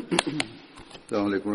Assalamu alaikum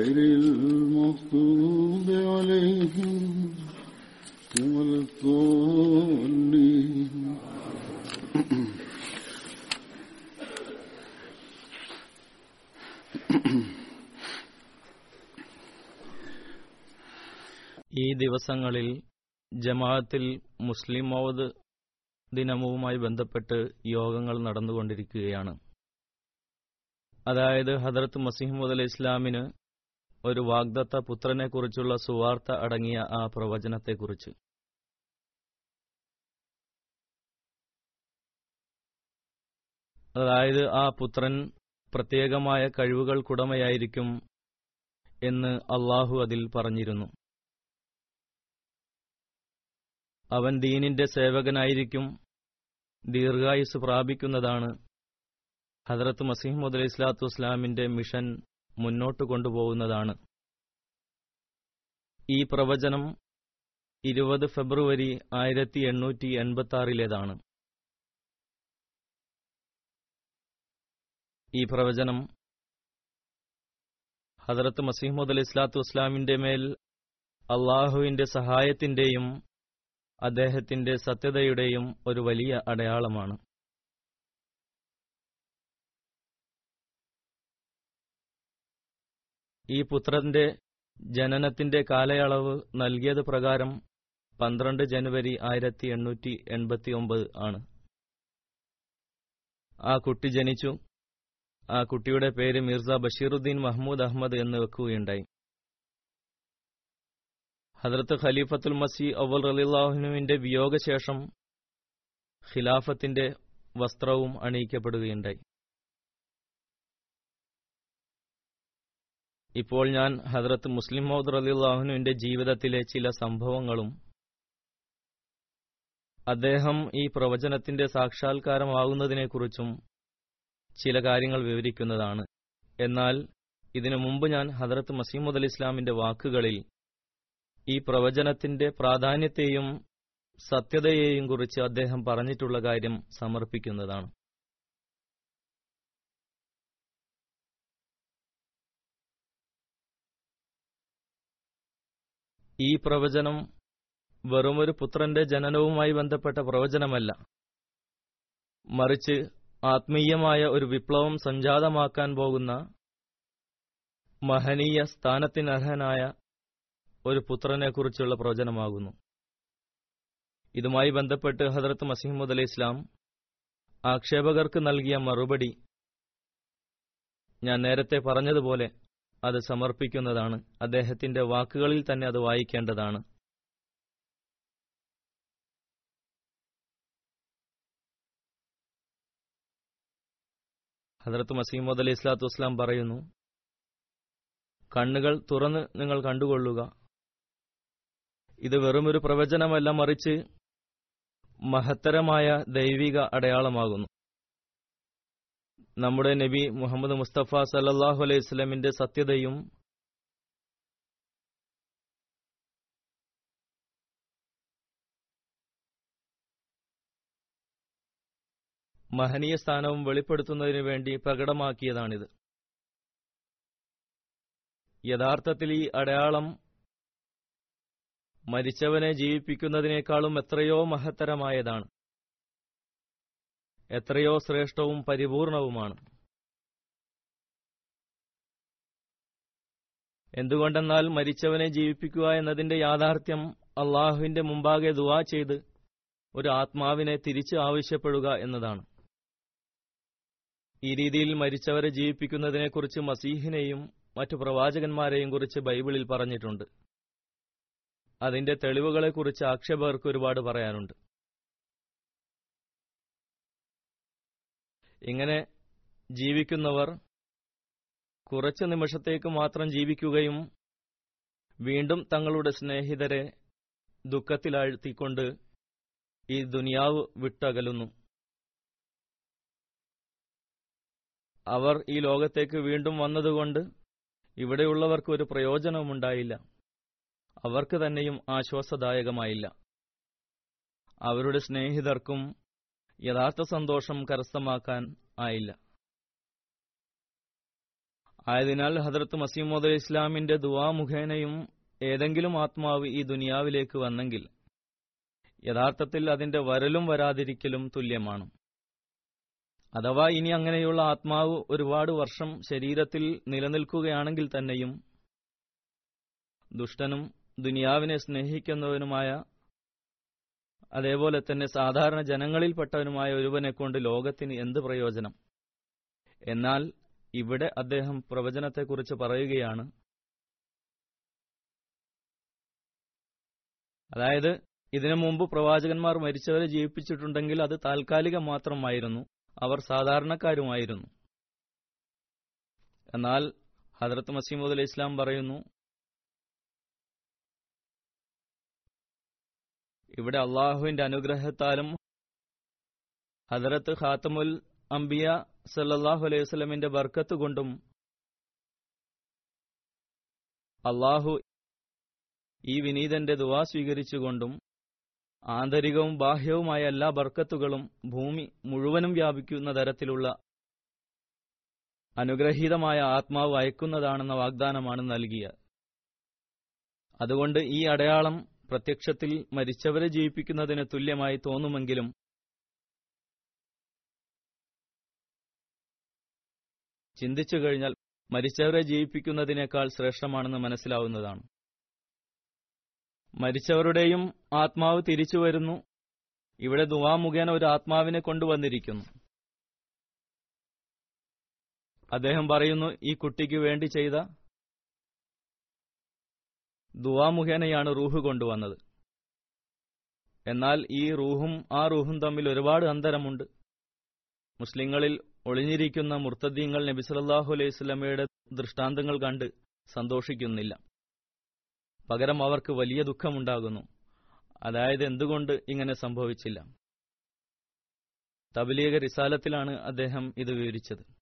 غير المغضوب عليهم ولا الضالين ഈ ദിവസങ്ങളിൽ ജമാഅത്തിൽ മുസ്ലിം മൗദ് ദിനവുമായി ബന്ധപ്പെട്ട് യോഗങ്ങൾ നടന്നുകൊണ്ടിരിക്കുകയാണ് അതായത് ഹദരത്ത് മസീഹ്മുദ് അലി ഇസ്ലാമിന് ഒരു വാഗ്ദത്ത പുത്രനെക്കുറിച്ചുള്ള സുവാർത്ത അടങ്ങിയ ആ പ്രവചനത്തെക്കുറിച്ച്. അതായത് ആ പുത്രൻ പ്രത്യേകമായ കഴിവുകൾക്കുടമയായിരിക്കും എന്ന് അള്ളാഹു അതിൽ പറഞ്ഞിരുന്നു. അവൻ ദീനിന്റെ സേവകനായിരിക്കും ദീർഘായുസ് പ്രാപിക്കുന്നതാണ്. ഹജറത്ത് മസീഹ്മുദ് അലൈഹി ഇസ്ലാത്തു വസ്ലാമിന്റെ മിഷൻ മുന്നോട്ട് കൊണ്ടുപോകുന്നതാണ്. ഈ പ്രവചനം ഇരുപത് ഫെബ്രുവരി ആയിരത്തി എണ്ണൂറ്റി എൺപത്തി ആറിലേതാണ് ഈ പ്രവചനം ഹജറത്ത് മസീഹ്മുദ് അലി ഇസ്ലാത്തു വസ്ലാമിന്റെ മേൽ അള്ളാഹുവിന്റെ സഹായത്തിന്റെയും അദ്ദേഹത്തിന്റെ സത്യതയുടെയും ഒരു വലിയ അടയാളമാണ്. ഈ പുത്രന്റെ ജനനത്തിന്റെ കാലയളവ് നൽകിയത് പ്രകാരം പന്ത്രണ്ട് ജനുവരി ആയിരത്തി എണ്ണൂറ്റി എൺപത്തി ഒമ്പത് ആണ്. ആ കുട്ടി ജനിച്ചു. ആ കുട്ടിയുടെ പേര് മിർസ ബഷീറുദ്ദീൻ മഹ്മൂദ് അഹമ്മദ് എന്ന് വെക്കുകയുണ്ടായി. ഹദ്രത്ത് ഖലീഫത്തുൽ മസി അവൽ റലിള്ളാഹുനുവിന്റെ വിയോഗശേഷം ഖിലാഫത്തിന്റെ വസ്ത്രവും അണിയിക്കപ്പെടുകയുണ്ടായി. ഇപ്പോൾ ഞാൻ ഹദ്രത്ത് മുസ്ലിം മൗദ് റലിള്ളാഹുനുവിന്റെ ജീവിതത്തിലെ ചില സംഭവങ്ങളും അദ്ദേഹം ഈ പ്രവചനത്തിന്റെ സാക്ഷാത്കാരമാകുന്നതിനെക്കുറിച്ചും ചില കാര്യങ്ങൾ വിവരിക്കുന്നതാണ്. എന്നാൽ ഇതിനു മുമ്പ് ഞാൻ ഹദ്രത്ത് മസീമുദ് അലി ഇസ്ലാമിന്റെ വാക്കുകളിൽ ഈ പ്രവചനത്തിന്റെ പ്രാധാന്യത്തെയും സത്യതയെയും കുറിച്ച് അദ്ദേഹം പറഞ്ഞിട്ടുള്ള കാര്യം സമർപ്പിക്കുന്നതാണ്. ഈ പ്രവചനം വെറുമൊരു പുത്രന്റെ ജനനവുമായി ബന്ധപ്പെട്ട പ്രവചനമല്ല. മറിച്ച് ആത്മീയമായ ഒരു വിപ്ലവം സംജാതമാക്കാൻ പോകുന്ന മഹനീയ സ്ഥാനത്തിനർഹനായ ഒരു പുത്രനെക്കുറിച്ചുള്ള പ്രവചനമാകുന്നു. ഇതുമായി ബന്ധപ്പെട്ട് ഹജറത്ത് മസിഹമ്മദ് അലി ഇസ്ലാം ആക്ഷേപകർക്ക് നൽകിയ മറുപടി ഞാൻ നേരത്തെ പറഞ്ഞതുപോലെ അത് സമർപ്പിക്കുന്നതാണ്. അദ്ദേഹത്തിന്റെ വാക്കുകളിൽ തന്നെ അത് വായിക്കേണ്ടതാണ്. ഹജറത്ത് മസീമോദ് അലി ഇസ്ലാത്തു വസ്ലാം പറയുന്നു കണ്ണുകൾ തുറന്ന് നിങ്ങൾ കണ്ടുകൊള്ളുക. ഇത് വെറുമൊരു പ്രവചനമല്ല മറിച്ച് മഹത്തരമായ ദൈവിക അടയാളമാകുന്നു. നമ്മുടെ നബി മുഹമ്മദ് മുസ്തഫ സല്ലാഹു അലൈഹി സ്വലമിന്റെ സത്യതയും മഹനീയ സ്ഥാനവും വെളിപ്പെടുത്തുന്നതിനു വേണ്ടി പ്രകടമാക്കിയതാണിത്. യഥാർത്ഥത്തിൽ ഈ അടയാളം മരിച്ചവനെ ജീവിപ്പിക്കുന്നതിനേക്കാളും എത്രയോ മഹത്തരമായതാണ്. എത്രയോ ശ്രേഷ്ഠവും പരിപൂർണവുമാണ്. എന്തുകൊണ്ടെന്നാൽ മരിച്ചവനെ ജീവിപ്പിക്കുക എന്നതിന്റെ യാഥാർത്ഥ്യം അള്ളാഹുവിന്റെ മുമ്പാകെ ദുവാ ചെയ്ത് ഒരു ആത്മാവിനെ തിരിച്ചു ആവശ്യപ്പെടുക എന്നതാണ്. ഈ രീതിയിൽ മരിച്ചവരെ ജീവിപ്പിക്കുന്നതിനെക്കുറിച്ച് മസീഹിനെയും മറ്റു പ്രവാചകന്മാരെയും കുറിച്ച് ബൈബിളിൽ പറഞ്ഞിട്ടുണ്ട്. അതിന്റെ തെളിവുകളെക്കുറിച്ച് ആക്ഷേപകർക്ക് ഒരുപാട് പറയാനുണ്ട്. ഇങ്ങനെ ജീവിക്കുന്നവർ കുറച്ച് നിമിഷത്തേക്ക് മാത്രം ജീവിക്കുകയും വീണ്ടും തങ്ങളുടെ സ്നേഹിതരെ ദുഃഖത്തിലാഴ്ത്തിക്കൊണ്ട് ഈ ദുനിയാവ് വിട്ടകലുന്നു. അവർ ഈ ലോകത്തേക്ക് വീണ്ടും വന്നതുകൊണ്ട് ഇവിടെയുള്ളവർക്ക് ഒരു പ്രയോജനവുമുണ്ടായില്ല. അവർക്ക് തന്നെയും ആശ്വാസദായകമായില്ല. അവരുടെ സ്നേഹിതർക്കും യഥാർത്ഥ സന്തോഷം കരസ്ഥമാക്കാൻ ആയില്ല. ആയതിനാൽ ഹദ്രത്ത് മസീമോദ് ഇസ്ലാമിന്റെ ദുവാ മുഖേനയും ഏതെങ്കിലും ആത്മാവ് ഈ ദുനിയാവിലേക്ക് വന്നെങ്കിൽ യഥാർത്ഥത്തിൽ അതിന്റെ വരലും വരാതിരിക്കലും തുല്യമാണ്. അഥവാ ഇനി അങ്ങനെയുള്ള ആത്മാവ് ഒരുപാട് വർഷം ശരീരത്തിൽ നിലനിൽക്കുകയാണെങ്കിൽ തന്നെയും ദുഷ്ടനും ദുനിയാവിനെ സ്നേഹിക്കുന്നവനുമായ അതേപോലെ തന്നെ സാധാരണ ജനങ്ങളിൽപ്പെട്ടവനുമായ ഒരുവനെ കൊണ്ട് ലോകത്തിന് എന്ത് പ്രയോജനം? എന്നാൽ ഇവിടെ അദ്ദേഹം പ്രവചനത്തെക്കുറിച്ച് പറയുകയാണ്. അതായത് ഇതിനു മുമ്പ് പ്രവാചകന്മാർ മരിച്ചവരെ ജീവിപ്പിച്ചിട്ടുണ്ടെങ്കിൽ അത് താൽക്കാലികം മാത്രമായിരുന്നു. അവർ സാധാരണക്കാരുമായിരുന്നു. എന്നാൽ ഹജറത്ത് മസീമുദ് ഇസ്ലാം പറയുന്നു ഇവിടെ അള്ളാഹുവിന്റെ അനുഗ്രഹത്താലും ഹദരത്ത് ഖാത്തമുൽ അംബിയ സല്ലാഹു അലൈഹി വസ്ലമിന്റെ ബർക്കത്ത് കൊണ്ടും അള്ളാഹു ഈ വിനീതന്റെ ദുവാ സ്വീകരിച്ചുകൊണ്ടും ആന്തരികവും ബാഹ്യവുമായ എല്ലാ ബർക്കത്തുകളും ഭൂമി മുഴുവനും വ്യാപിക്കുന്ന തരത്തിലുള്ള അനുഗ്രഹീതമായ ആത്മാവ് അയക്കുന്നതാണെന്ന വാഗ്ദാനമാണ് നൽകിയ. അതുകൊണ്ട് ഈ അടയാളം പ്രത്യക്ഷത്തിൽ മരിച്ചവരെ ജീവിപ്പിക്കുന്നതിന് തുല്യമായി തോന്നുമെങ്കിലും ചിന്തിച്ചു കഴിഞ്ഞാൽ മരിച്ചവരെ ജീവിപ്പിക്കുന്നതിനേക്കാൾ ശ്രേഷ്ഠമാണെന്ന് മനസ്സിലാവുന്നതാണ്. മരിച്ചവരുടെയും ആത്മാവ് തിരിച്ചു വരുന്നു. ഇവിടെ ദുവാ മുഖേന ഒരു ആത്മാവിനെ കൊണ്ടുവന്നിരിക്കുന്നു. അദ്ദേഹം പറയുന്നു ഈ കുട്ടിക്ക് വേണ്ടി ചെയ്ത ദുവാ മുഖേനയാണ് റൂഹ് കൊണ്ടുവന്നത്. എന്നാൽ ഈ റൂഹും ആ റൂഹും തമ്മിൽ ഒരുപാട് അന്തരമുണ്ട്. മുസ്ലിങ്ങളിൽ ഒളിഞ്ഞിരിക്കുന്ന മുർത്തദ്ദീങ്ങൾ നബി സല്ലല്ലാഹു അലൈഹി സ്വലമയുടെ ദൃഷ്ടാന്തങ്ങൾ കണ്ട് സന്തോഷിക്കുന്നില്ല. പകരം അവർക്ക് വലിയ ദുഃഖമുണ്ടാകുന്നു. അതായത് എന്തുകൊണ്ട് ഇങ്ങനെ സംഭവിച്ചില്ല? തബലീഗ റിസാലത്തിലാണ് അദ്ദേഹം ഇത് വിവരിച്ചത്.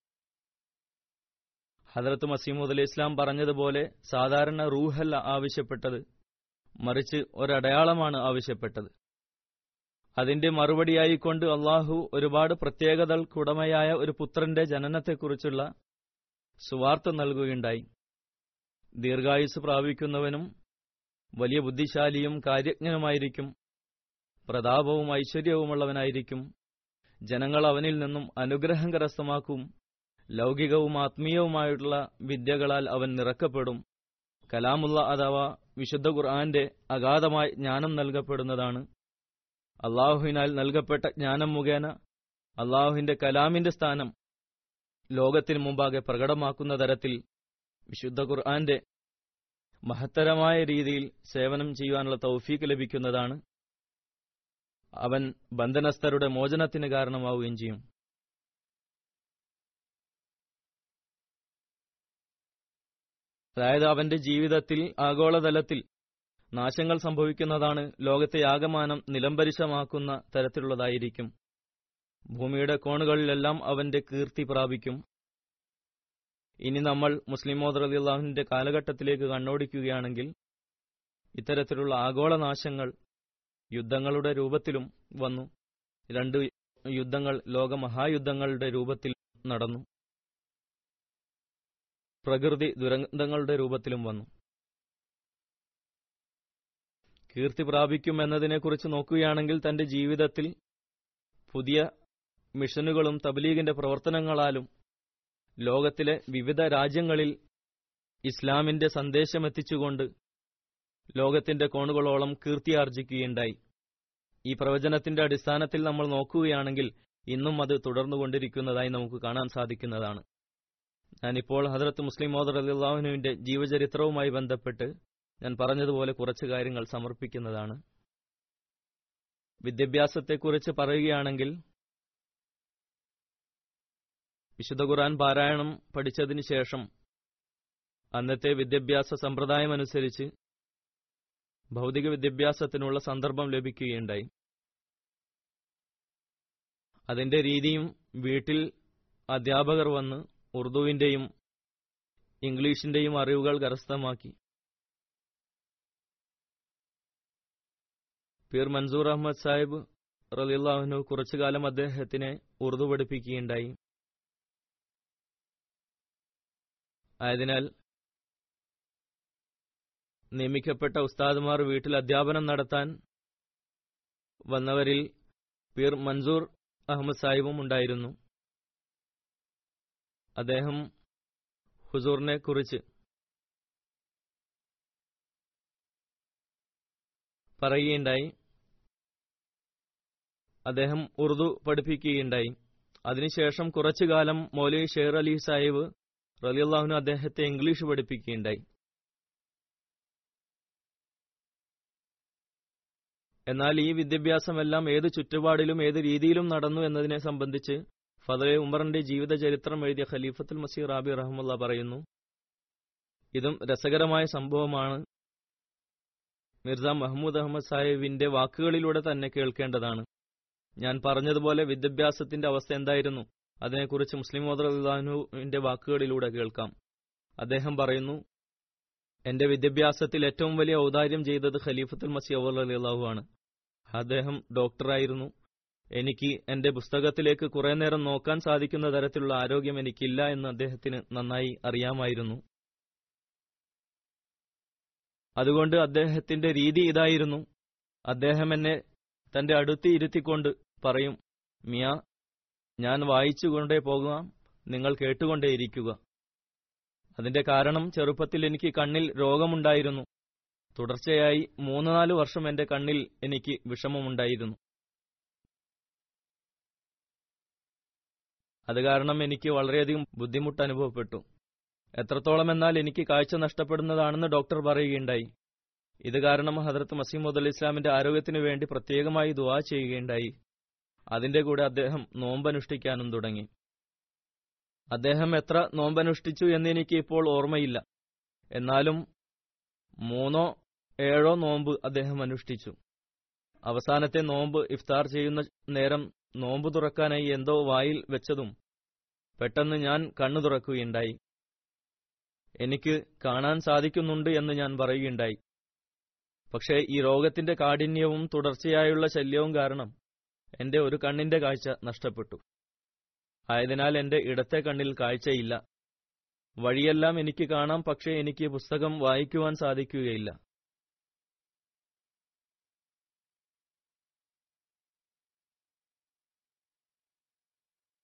ഹദരത്ത് മസീമുദ് അലി ഇസ്ലാം പറഞ്ഞതുപോലെ സാധാരണ റൂഹല്ല ആവശ്യപ്പെട്ടത് മറിച്ച് ഒരടയാളമാണ് ആവശ്യപ്പെട്ടത്. അതിന്റെ മറുപടിയായിക്കൊണ്ട് അള്ളാഹു ഒരുപാട് പ്രത്യേകതൾക്കുടമയായ ഒരു പുത്രന്റെ ജനനത്തെക്കുറിച്ചുള്ള സുവാർത്ത നൽകുകയുണ്ടായി. ദീർഘായുസ് പ്രാപിക്കുന്നവനും വലിയ ബുദ്ധിശാലിയും കാര്യജ്ഞനുമായിരിക്കും പ്രതാപവും ഐശ്വര്യവുമുള്ളവനായിരിക്കും ജനങ്ങൾ അവനിൽ നിന്നും അനുഗ്രഹം കരസ്ഥമാക്കും ലൗകികവും ആത്മീയവുമായിട്ടുള്ള വിദ്യകളാൽ അവൻ നിറക്കപ്പെടും. കലാമുള്ള അഥവാ വിശുദ്ധ ഖുർആന്റെ അഗാധമായി ജ്ഞാനം നൽകപ്പെടുന്നതാണ്. അള്ളാഹുവിനാൽ നൽകപ്പെട്ട ജ്ഞാനം മുഖേന അള്ളാഹുവിന്റെ കലാമിന്റെ സ്ഥാനം ലോകത്തിന് മുമ്പാകെ പ്രകടമാക്കുന്ന തരത്തിൽ വിശുദ്ധ ഖുർആന്റെ മഹത്തരമായ രീതിയിൽ സേവനം ചെയ്യുവാനുള്ള തൗഫീക്ക് ലഭിക്കുന്നതാണ്. അവൻ ബന്ധനസ്ഥരുടെ മോചനത്തിന് കാരണമാവുകയും ചെയ്യും. അതായത് അവന്റെ ജീവിതത്തിൽ ആഗോളതലത്തിൽ നാശങ്ങൾ സംഭവിക്കുന്നതാണ് ലോകത്തെ ആകമാനം നിലംപരിശമാക്കുന്ന തരത്തിലുള്ളതായിരിക്കും. ഭൂമിയുടെ കോണുകളിലെല്ലാം അവന്റെ കീർത്തി പ്രാപിക്കും. ഇനി നമ്മൾ മുസ്ലിം അള്ളാഹുവിന്റെ കാലഘട്ടത്തിലേക്ക് കണ്ണോടിക്കുകയാണെങ്കിൽ ഇത്തരത്തിലുള്ള ആഗോള നാശങ്ങൾ യുദ്ധങ്ങളുടെ രൂപത്തിലും വന്നു. രണ്ട് യുദ്ധങ്ങൾ ലോകമഹായുദ്ധങ്ങളുടെ രൂപത്തിൽ നടന്നു. പ്രകൃതി ദുരന്തങ്ങളുടെ രൂപത്തിലും വന്നു. കീർത്തി പ്രാപിക്കും എന്നതിനെക്കുറിച്ച് നോക്കുകയാണെങ്കിൽ തന്റെ ജീവിതത്തിൽ പുതിയ മിഷനുകളും തബ്ലീഗിന്റെ പ്രവർത്തനങ്ങളാലും ലോകത്തിലെ വിവിധ രാജ്യങ്ങളിൽ ഇസ്ലാമിന്റെ സന്ദേശമെത്തിച്ചുകൊണ്ട് ലോകത്തിന്റെ കോണുകളോളം കീർത്തിയാർജിക്കുകയുണ്ടായി ഈ പ്രവചനത്തിന്റെ അടിസ്ഥാനത്തിൽ നമ്മൾ നോക്കുകയാണെങ്കിൽ ഇന്നും അത് തുടർന്നുകൊണ്ടിരിക്കുന്നതായി നമുക്ക് കാണാൻ സാധിക്കുന്നതാണ്. ഞാനിപ്പോൾ ഹജറത്ത് മുസ്ലിം മോദർ അലിള്ളാഹുനുവിന്റെ ജീവചരിത്രവുമായി ബന്ധപ്പെട്ട് ഞാൻ പറഞ്ഞതുപോലെ കുറച്ച് കാര്യങ്ങൾ സമർപ്പിക്കുന്നതാണ്. വിദ്യാഭ്യാസത്തെക്കുറിച്ച് പറയുകയാണെങ്കിൽ വിശുദ്ധ ഖുർആൻ പാരായണം പഠിച്ചതിന് ശേഷം അന്നത്തെ വിദ്യാഭ്യാസ സമ്പ്രദായമനുസരിച്ച് ഭൗതിക വിദ്യാഭ്യാസത്തിനുള്ള സന്ദർഭം ലഭിക്കുകയുണ്ടായി. അതിന്റെ രീതിയും വീട്ടിൽ അധ്യാപകർ വന്ന് ഉറുദുവിന്റെയും ഇംഗ്ലീഷിന്റെയും അറിവുകൾ കരസ്ഥമാക്കി. പീർ മൻസൂർ അഹമ്മദ് സാഹിബ് റലിള്ളാഹുനു കുറച്ചുകാലം അദ്ദേഹത്തിനെ ഉറുദു പഠിപ്പിക്കുകയുണ്ടായി. ആയതിനാൽ നിയമിക്കപ്പെട്ട ഉസ്താദുമാർ വീട്ടിൽ അധ്യാപനം നടത്താൻ വന്നവരിൽ പീർ മൻസൂർ അഹമ്മദ് സാഹിബും ഉണ്ടായിരുന്നു. അദ്ദേഹം ഹുസൂറിനെ കുറിച്ച് പറയുകയുണ്ടായി. അദ്ദേഹം ഉറുദു പഠിപ്പിക്കുകയുണ്ടായി. അതിനുശേഷം കുറച്ചു കാലം മൗലവി ഷെയർ അലി സാഹിബ് റലിയല്ലാഹുനു അദ്ദേഹത്തെ ഇംഗ്ലീഷ് പഠിപ്പിക്കുകയുണ്ടായി. എന്നാൽ ഈ വിദ്യാഭ്യാസമെല്ലാം ഏത് ചുറ്റുപാടിലും ഏത് രീതിയിലും നടന്നു എന്നതിനെ സംബന്ധിച്ച് ഫതലെ ഉമറിന്റെ ജീവിത ചരിത്രം എഴുതിയ ഖലീഫത്തുൽ മസീർ റാബി റഹമുല്ല പറയുന്നു. ഇതും രസകരമായ സംഭവമാണ്. മിർസ മഹ്മൂദ് അഹമ്മദ് സാഹിബിന്റെ വാക്കുകളിലൂടെ തന്നെ കേൾക്കേണ്ടതാണ്. ഞാൻ പറഞ്ഞതുപോലെ വിദ്യാഭ്യാസത്തിന്റെ അവസ്ഥ എന്തായിരുന്നു? അതിനെക്കുറിച്ച് മുസ്ലിം മോദർഹുവിന്റെ വാക്കുകളിലൂടെ കേൾക്കാം. അദ്ദേഹം പറയുന്നു എന്റെ വിദ്യാഭ്യാസത്തിൽ ഏറ്റവും വലിയ ഔദാര്യം ചെയ്തത് ഖലീഫത്തുൽ മസി അവർ അലിയാഹു ആണ്. അദ്ദേഹം ഡോക്ടറായിരുന്നു. എനിക്ക് എന്റെ പുസ്തകത്തിലേക്ക് കുറെ നേരം നോക്കാൻ സാധിക്കുന്ന തരത്തിലുള്ള ആരോഗ്യം എനിക്കില്ല എന്ന് അദ്ദേഹത്തിന് നന്നായി അറിയാമായിരുന്നു. അതുകൊണ്ട് അദ്ദേഹത്തിന്റെ രീതി ഇതായിരുന്നു. അദ്ദേഹം എന്നെ തന്റെ അടുത്തി ഇരുത്തിക്കൊണ്ട് പറയും മിയ ഞാൻ വായിച്ചുകൊണ്ടേ പോകാം നിങ്ങൾ കേട്ടുകൊണ്ടേയിരിക്കുക അതിന്റെ കാരണം ചെറുപ്പത്തിൽ എനിക്ക് കണ്ണിൽ രോഗമുണ്ടായിരുന്നു. തുടർച്ചയായി മൂന്ന് നാല് വർഷം എന്റെ കണ്ണിൽ എനിക്ക് വിഷമമുണ്ടായിരുന്നു. അത് കാരണം എനിക്ക് വളരെയധികം ബുദ്ധിമുട്ട് അനുഭവപ്പെട്ടു. എത്രത്തോളം എന്നാൽ എനിക്ക് കാഴ്ച നഷ്ടപ്പെടുന്നതാണെന്ന് ഡോക്ടർ പറയുകയുണ്ടായി. ഇത് കാരണം ഹജറത്ത് മസീമുദ് അലി ഇസ്ലാമിന്റെ ആരോഗ്യത്തിനു വേണ്ടി പ്രത്യേകമായി ദുവാ ചെയ്യുകയുണ്ടായി. അതിന്റെ കൂടെ അദ്ദേഹം നോമ്പനുഷ്ഠിക്കാനും തുടങ്ങി. അദ്ദേഹം എത്ര നോമ്പനുഷ്ഠിച്ചു എന്ന് എനിക്ക് ഇപ്പോൾ ഓർമ്മയില്ല. എന്നാലും മൂന്നോ ഏഴോ നോമ്പ് അദ്ദേഹം അനുഷ്ഠിച്ചു. അവസാനത്തെ നോമ്പ് ഇഫ്താർ ചെയ്യുന്ന നേരം നോമ്പ് തുറക്കാനായി എന്തോ വായിൽ വെച്ചതും പെട്ടെന്ന് ഞാൻ കണ്ണു തുറക്കുകയുണ്ടായി. എനിക്ക് കാണാൻ സാധിക്കുന്നുണ്ട് എന്ന് ഞാൻ പറയുകയുണ്ടായി. പക്ഷേ ഈ രോഗത്തിന്റെ കാഠിന്യവും തുടർച്ചയായുള്ള ശല്യവും കാരണം എന്റെ ഒരു കണ്ണിന്റെ കാഴ്ച നഷ്ടപ്പെട്ടു. ആയതിനാൽ എന്റെ ഇടത്തെ കണ്ണിൽ കാഴ്ചയില്ല. വഴിയെല്ലാം എനിക്ക് കാണാം പക്ഷേ എനിക്ക് പുസ്തകം വായിക്കുവാൻ സാധിക്കുകയില്ല.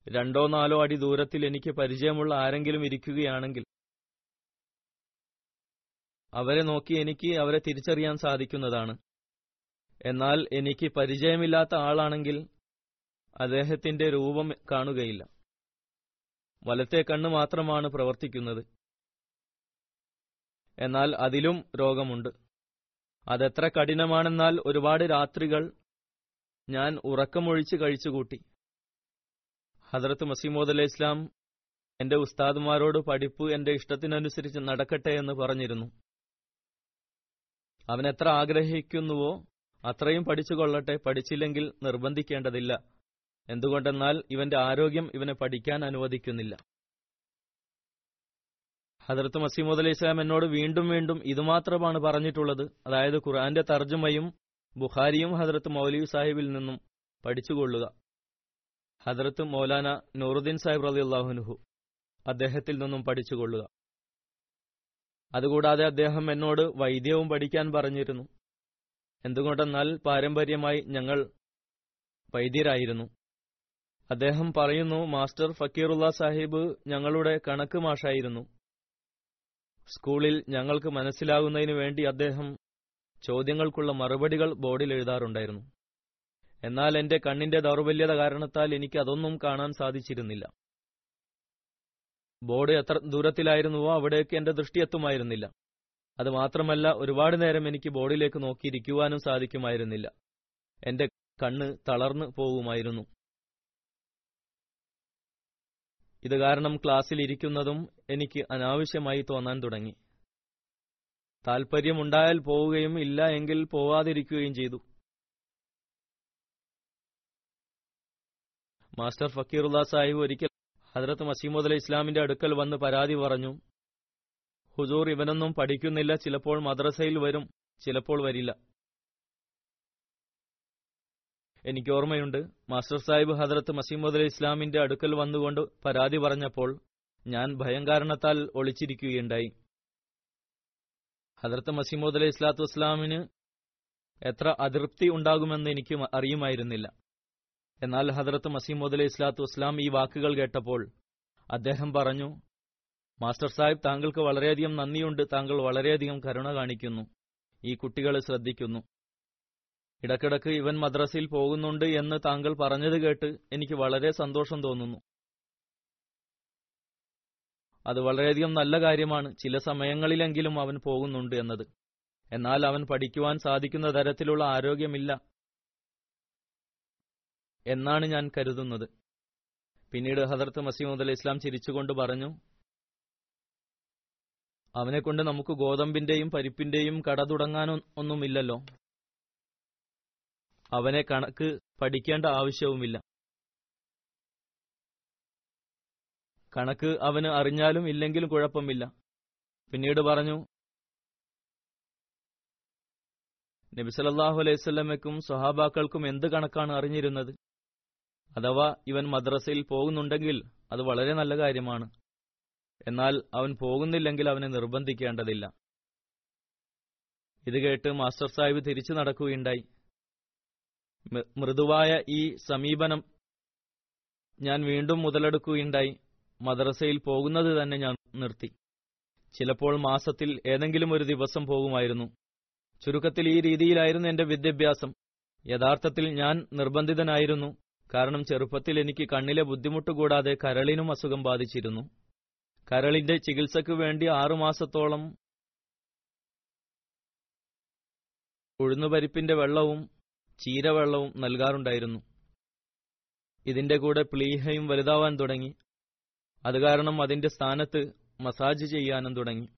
രണ്ടോ നാലോ അടി ദൂരത്തിൽ എനിക്ക് പരിചയമുള്ള ആരെങ്കിലും ഇരിക്കുകയാണെങ്കിൽ അവരെ നോക്കി എനിക്ക് അവരെ തിരിച്ചറിയാൻ സാധിക്കുന്നതാണ്. എന്നാൽ എനിക്ക് പരിചയമില്ലാത്ത ആളാണെങ്കിൽ അദ്ദേഹത്തിന്റെ രൂപം കാണുകയില്ല. വലത്തെ കണ്ണ് മാത്രമാണ് പ്രവർത്തിക്കുന്നത്. എന്നാൽ അതിലും രോഗമുണ്ട്. അതെത്ര കഠിനമാണെന്നാൽ ഒരുപാട് രാത്രികൾ ഞാൻ ഉറക്കമൊഴിച്ച് കഴിച്ചുകൂട്ടി. ഹജറത്ത് മസീമോദ് അലൈഹി ഇസ്ലാം എന്റെ ഉസ്താദുമാരോട് പഠിപ്പ് എന്റെ ഇഷ്ടത്തിനനുസരിച്ച് നടക്കട്ടെ എന്ന് പറഞ്ഞിരുന്നു. അവൻ എത്ര ആഗ്രഹിക്കുന്നുവോ അത്രയും പഠിച്ചുകൊള്ളട്ടെ പഠിച്ചില്ലെങ്കിൽ നിർബന്ധിക്കേണ്ടതില്ല. എന്തുകൊണ്ടെന്നാൽ ഇവന്റെ ആരോഗ്യം ഇവനെ പഠിക്കാൻ അനുവദിക്കുന്നില്ല. ഹജറത്ത് മസീമോദ് അലൈഹി സ്വലാം എന്നോട് വീണ്ടും വീണ്ടും ഇതുമാത്രമാണ് പറഞ്ഞിട്ടുള്ളത്. അതായത് ഖുർആന്റെ തർജമയും ബുഖാരിയും ഹജറത്ത് മൗലവി സാഹിബിൽ നിന്നും പഠിച്ചുകൊള്ളുക. ഹജറത്ത് മൗലാന നൂറുദ്ദീൻ സാഹിബ് റലി അള്ളാഹുനുഹു അദ്ദേഹത്തിൽ നിന്നും പഠിച്ചുകൊള്ളുക. അതുകൂടാതെ അദ്ദേഹം എന്നോട് വൈദ്യവും പഠിക്കാൻ പറഞ്ഞിരുന്നു. എന്തുകൊണ്ടെന്നാൽ പാരമ്പര്യമായി ഞങ്ങൾ വൈദ്യരായിരുന്നു. അദ്ദേഹം പറയുന്നു മാസ്റ്റർ ഫക്കീറുള്ള സാഹിബ് ഞങ്ങളുടെ കണക്ക് മാഷായിരുന്നു. സ്കൂളിൽ ഞങ്ങൾക്ക് മനസ്സിലാകുന്നതിന് വേണ്ടി അദ്ദേഹം ചോദ്യങ്ങൾക്കുള്ള മറുപടികൾ ബോർഡിൽ എഴുതാറുണ്ടായിരുന്നു. എന്നാൽ എന്റെ കണ്ണിന്റെ ദൗർബല്യത കാരണത്താൽ എനിക്ക് അതൊന്നും കാണാൻ സാധിച്ചിരുന്നില്ല. ബോർഡ് എത്ര ദൂരത്തിലായിരുന്നുവോ അവിടേക്ക് എന്റെ ദൃഷ്ടി എത്തുമായിരുന്നില്ല. അത് മാത്രമല്ല ഒരുപാട് നേരം എനിക്ക് ബോർഡിലേക്ക് നോക്കിയിരിക്കുവാനും സാധിക്കുമായിരുന്നില്ല. എന്റെ കണ്ണ് തളർന്നു പോവുമായിരുന്നു ഇത് കാരണം ക്ലാസ്സിൽ ഇരിക്കുന്നതും എനിക്ക് അനാവശ്യമായി തോന്നാൻ തുടങ്ങി. താൽപ്പര്യമുണ്ടായാൽ പോവുകയും ഇല്ല എങ്കിൽ പോവാതിരിക്കുകയും ചെയ്തു. മാസ്റ്റർ ഫക്കീറുല്ല സാഹിബ് ഒരിക്കൽ ഹജറത്ത് മസീമുദ് അലൈഹി ഇസ്ലാമിന്റെ അടുക്കൽ വന്ന് പരാതി പറഞ്ഞു. ഹുജൂർ ഇവനൊന്നും പഠിക്കുന്നില്ല ചിലപ്പോൾ മദ്രസയിൽ വരും ചിലപ്പോൾ വരില്ല. എനിക്ക് ഓർമ്മയുണ്ട് മാസ്റ്റർ സാഹിബ് ഹജറത്ത് മസീമുദ് അലൈഹി ഇസ്ലാമിന്റെ അടുക്കൽ വന്നുകൊണ്ട് പരാതി പറഞ്ഞപ്പോൾ ഞാൻ ഭയം കാരണത്താൽ ഒളിച്ചിരിക്കുകയുണ്ടായി. ഹജറത്ത് മസീമുദ് അലൈഹി ഇസ്ലാത്തു വസ്ലാമിന് എത്ര അതൃപ്തി ഉണ്ടാകുമെന്ന് എനിക്ക് അറിയുമായിരുന്നില്ല. എന്നാൽ ഹദ്രത്ത് മസീമോദ് അലൈഹി ഇസ്ലാത്തു വസ്ലാം ഈ വാക്കുകൾ കേട്ടപ്പോൾ അദ്ദേഹം പറഞ്ഞു മാസ്റ്റർ സാഹിബ് താങ്കൾക്ക് വളരെയധികം നന്ദിയുണ്ട്. താങ്കൾ വളരെയധികം കരുണ കാണിക്കുന്നു. ഈ കുട്ടികളെ ശ്രദ്ധിക്കുന്നു. ഇടക്കിടക്ക് ഇവൻ മദ്രസയിൽ പോകുന്നുണ്ട് എന്ന് താങ്കൾ പറഞ്ഞത് കേട്ട് എനിക്ക് വളരെ സന്തോഷം തോന്നുന്നു. അത് വളരെയധികം നല്ല കാര്യമാണ്. ചില സമയങ്ങളിലെങ്കിലും അവൻ പോകുന്നുണ്ട് എന്നത്. എന്നാൽ അവൻ പഠിക്കുവാൻ സാധിക്കുന്ന തരത്തിലുള്ള ആരോഗ്യമില്ല. എന്നാണ് ഞാൻ കരുതുന്നത്. പിന്നീട് ഹദർത്ത് മസീമുദ് അലി ഇസ്ലാം ചിരിച്ചുകൊണ്ട് പറഞ്ഞു അവനെക്കൊണ്ട് നമുക്ക് ഗോതമ്പിന്റെയും പരിപ്പിന്റെയും കട തുടങ്ങാനൊന്നുമില്ലല്ലോ അവനെ കണക്ക് പഠിക്കേണ്ട ആവശ്യവുമില്ല. കണക്ക് അവന് അറിഞ്ഞാലും ഇല്ലെങ്കിലും കുഴപ്പമില്ല. പിന്നീട് പറഞ്ഞു നബിസലല്ലാഹു അലൈഹി സ്വലമയ്ക്കും സ്വഹാബാക്കൾക്കും എന്ത് കണക്കാണ് അറിഞ്ഞിരുന്നത്? അഥവാ ഇവൻ മദ്രസയിൽ പോകുന്നുണ്ടെങ്കിൽ അത് വളരെ നല്ല കാര്യമാണ്. എന്നാൽ അവൻ പോകുന്നില്ലെങ്കിൽ അവനെ നിർബന്ധിക്കേണ്ടതില്ല. ഇത് കേട്ട് മാസ്റ്റർ സാഹിബ് തിരിച്ചു നടക്കുകയുണ്ടായി. മൃദുവായ ഈ സമീപനം ഞാൻ വീണ്ടും മുതലെടുക്കുകയുണ്ടായി. മദ്രസയിൽ പോകുന്നത് തന്നെ ഞാൻ നിർത്തി. ചിലപ്പോൾ മാസത്തിൽ ഏതെങ്കിലും ഒരു ദിവസം പോകുമായിരുന്നു. ചുരുക്കത്തിൽ ഈ രീതിയിലായിരുന്നു എന്റെ വിദ്യാഭ്യാസം. യഥാർത്ഥത്തിൽ ഞാൻ നിർബന്ധിതനായിരുന്നു. കാരണം ചെറുപ്പത്തിൽ എനിക്ക് കണ്ണിലെ ബുദ്ധിമുട്ട് കൂടാതെ കരളിനും അസുഖം ബാധിച്ചിരുന്നു. കരളിന്റെ ചികിത്സയ്ക്ക് വേണ്ടി ആറുമാസത്തോളം ഉഴുന്നുപരിപ്പിന്റെ വെള്ളവും ചീരവെള്ളവും നൽകാറുണ്ടായിരുന്നു. ഇതിന്റെ കൂടെ പ്ലീഹയും വലുതാവാൻ തുടങ്ങി. അത് കാരണം അതിന്റെ സ്ഥാനത്ത് മസാജ് ചെയ്യാനും തുടങ്ങി.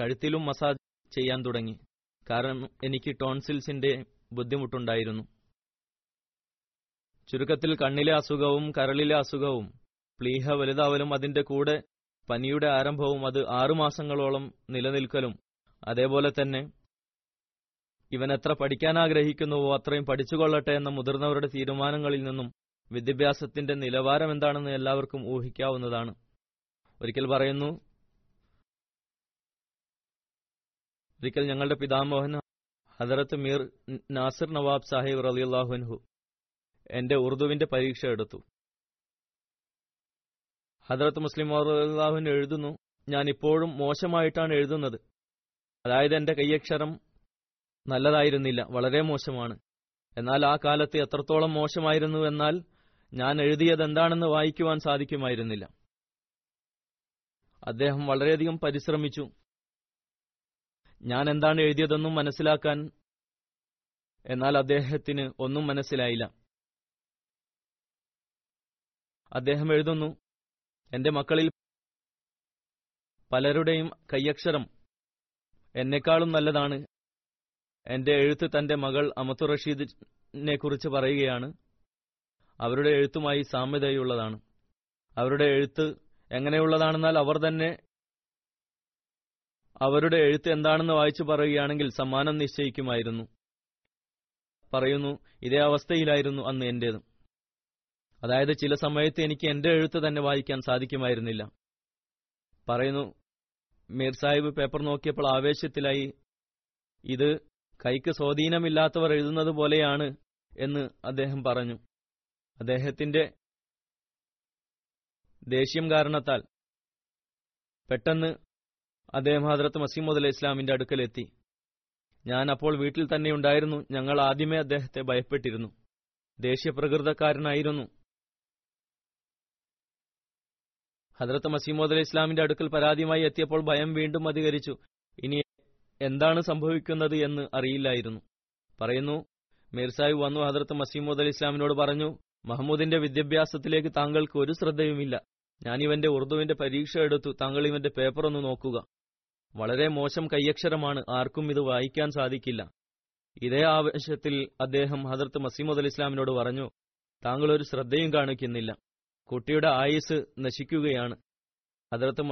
കഴുത്തിലും മസാജ് ചെയ്യാൻ തുടങ്ങി. കാരണം എനിക്ക് ടോൺസിൽസിന്റെ ബുദ്ധിമുട്ടുണ്ടായിരുന്നു. ചുരുക്കത്തിൽ കണ്ണിലെ അസുഖവും കരളിലെ അസുഖവും പ്ലീഹ വലുതാവലും അതിന്റെ കൂടെ പനിയുടെ ആരംഭവും അത് ആറുമാസങ്ങളോളം നിലനിൽക്കലും. അതേപോലെ തന്നെ ഇവൻ എത്ര പഠിക്കാൻ ആഗ്രഹിക്കുന്നുവോ അത്രയും പഠിച്ചുകൊള്ളട്ടെ എന്ന മുതിർന്നവരുടെ തീരുമാനങ്ങളിൽ നിന്നും വിദ്യാഭ്യാസത്തിന്റെ നിലവാരം എന്താണെന്ന് എല്ലാവർക്കും ഊഹിക്കാവുന്നതാണ്. ഒരിക്കൽ പറയുന്നു ഒരിക്കൽ ഞങ്ങളുടെ പിതാമോഹൻ ഹദറത്ത് മീർ നാസിർ നവാബ് സാഹിബ് റലിയുല്ലാഹുൻഹു എന്റെ ഉറുദുവിന്റെ പരീക്ഷ എടുത്തു. ഹദ്രത്ത് മുസ്ലിം അള്ളാഹുൻ എഴുതുന്നു ഞാൻ ഇപ്പോഴും മോശമായിട്ടാണ് എഴുതുന്നത്. അതായത് എന്റെ കയ്യക്ഷരം നല്ലതായിരുന്നില്ല വളരെ മോശമാണ്. എന്നാൽ ആ കാലത്ത് എത്രത്തോളം മോശമായിരുന്നു എന്നാൽ ഞാൻ എഴുതിയത് എന്താണെന്ന് വായിക്കുവാൻ സാധിക്കുമായിരുന്നില്ല. അദ്ദേഹം വളരെയധികം പരിശ്രമിച്ചു. ഞാൻ എന്താണ് എഴുതിയതെന്നും മനസ്സിലാക്കാൻ എന്നാൽ അദ്ദേഹത്തിന് ഒന്നും മനസ്സിലായില്ല. അദ്ദേഹം എഴുതുന്നു എന്റെ മക്കളിൽ പലരുടെയും കയ്യക്ഷരം എന്നെക്കാളും നല്ലതാണ്. എന്റെ എഴുത്ത് തന്റെ മകൾ അമത്തു റഷീദിനെ കുറിച്ച് പറയുകയാണ്. അവരുടെ എഴുത്തുമായി സാമ്യതയുള്ളതാണ്. അവരുടെ എഴുത്ത് എങ്ങനെയുള്ളതാണെന്നാൽ അവർ തന്നെ അവരുടെ എഴുത്ത് എന്താണെന്ന് വായിച്ചു പറയുകയാണെങ്കിൽ സമ്മാനം നിശ്ചയിക്കുമായിരുന്നു. പറയുന്നു ഇതേ അവസ്ഥയിലായിരുന്നു അന്ന് എന്റേതും. അതായത് ചില സമയത്ത് എനിക്ക് എന്റെ എഴുത്ത് തന്നെ വായിക്കാൻ സാധിക്കുമായിരുന്നില്ല. പറയുന്നു മീർ സാഹിബ് പേപ്പർ നോക്കിയപ്പോൾ ആവേശത്തിലായി ഇത് കൈക്ക് സ്വാധീനമില്ലാത്തവർ എഴുതുന്നത് പോലെയാണ് എന്ന് അദ്ദേഹം പറഞ്ഞു. അദ്ദേഹത്തിന്റെ ദേഷ്യം കാരണത്താൽ പെട്ടെന്ന് അദ്ദേഹം ഹദ്രത്ത് മസീമുദ് അലൈഹി ഇസ്ലാമിന്റെ അടുക്കലെത്തി. ഞാൻ അപ്പോൾ വീട്ടിൽ തന്നെ ഉണ്ടായിരുന്നു. ഞങ്ങൾ ആദ്യമേ അദ്ദേഹത്തെ ഭയപ്പെട്ടിരുന്നു. ദേഷ്യപ്രകൃതക്കാരനായിരുന്നു ഹദ്രത്ത് മസീമോദ് അലി ഇസ്ലാമിന്റെ അടുക്കൽ പരാതിയുമായി എത്തിയപ്പോൾ ഭയം വീണ്ടും അധികരിച്ചു. ഇനി എന്താണ് സംഭവിക്കുന്നത് എന്ന് അറിയില്ലായിരുന്നു. പറയുന്നു മീർസാഹിബ് വന്നു ഹദ്രത്ത് മസീമോദ് അലി ഇസ്ലാമിനോട് പറഞ്ഞു മഹമ്മൂദിന്റെ വിദ്യാഭ്യാസത്തിലേക്ക് താങ്കൾക്ക് ഒരു ശ്രദ്ധയുമില്ല. ഞാൻ ഇവന്റെ ഉറുദുവിന്റെ പരീക്ഷ എടുത്തു താങ്കൾ ഇവന്റെ പേപ്പർ ഒന്ന് നോക്കുക. വളരെ മോശം കയ്യക്ഷരമാണ് ആർക്കും ഇത് വായിക്കാൻ സാധിക്കില്ല. ഇതേ ആവശ്യത്തിൽ അദ്ദേഹം ഹദർത്ത് മസീമുദ് അലി ഇസ്ലാമിനോട് പറഞ്ഞു താങ്കൾ ഒരു ശ്രദ്ധയും കാണിക്കുന്നില്ല. കുട്ടിയുടെ ആയുസ് നശിക്കുകയാണ്. ഹദർത്ത്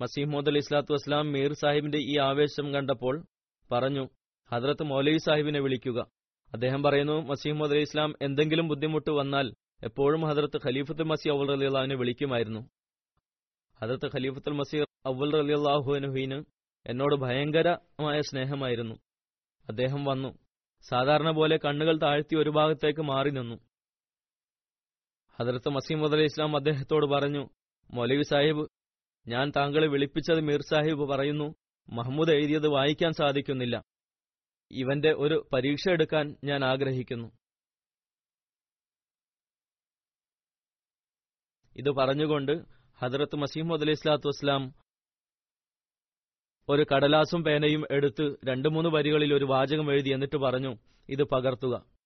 മസീമോദ് അലി ഇസ്ലാത്തു വസ്ലാം മീർ സാഹിബിന്റെ ഈ ആവേശം കണ്ടപ്പോൾ പറഞ്ഞു ഹദ്രത്ത് മൗലവി സാഹിബിനെ വിളിക്കുക. അദ്ദേഹം പറയുന്നു മസീമോദ് അലി ഇസ്ലാം എന്തെങ്കിലും ബുദ്ധിമുട്ട് വന്നാൽ എപ്പോഴും ഹദർത്ത് ഖലീഫത്തുൽ മസി അവൽ അലി അള്ളാഹുവിനെ വിളിക്കുമായിരുന്നു. ഹദർത്ത് ഖലീഫത്തുൽ മസീർ അവൽ അലി അള്ളാഹുനുഹീന് എന്നോട് ഭയങ്കരമായ സ്നേഹമായിരുന്നു. അദ്ദേഹം വന്നു. സാധാരണ പോലെ കണ്ണുകൾ താഴ്ത്തി ഒരു ഭാഗത്തേക്ക് മാറി നിന്നു. ഹദർത്ത് മസീമുദ് അലി ഇസ്ലാം അദ്ദേഹത്തോട് പറഞ്ഞു മൗലവി സാഹിബ് ഞാൻ താങ്കളെ വിളിപ്പിച്ചത് മീർ സാഹിബ് പറയുന്നു മഹ്മൂദ് എഴുതിയത് വായിക്കാൻ സാധിക്കുന്നില്ല. ഇവന്റെ ഒരു പരീക്ഷ എടുക്കാൻ ഞാൻ ആഗ്രഹിക്കുന്നു. ഇത് പറഞ്ഞുകൊണ്ട് ഹദ്രത്ത് മസീമുദ് അലൈഹി ഇസ്ലാത്തു വസ്ലാം ഒരു കടലാസും പേനയും എടുത്ത് രണ്ടു മൂന്ന് വരികളിൽ ഒരു വാചകം എഴുതി എന്നിട്ട് പറഞ്ഞു ഇത് പകർത്തുക.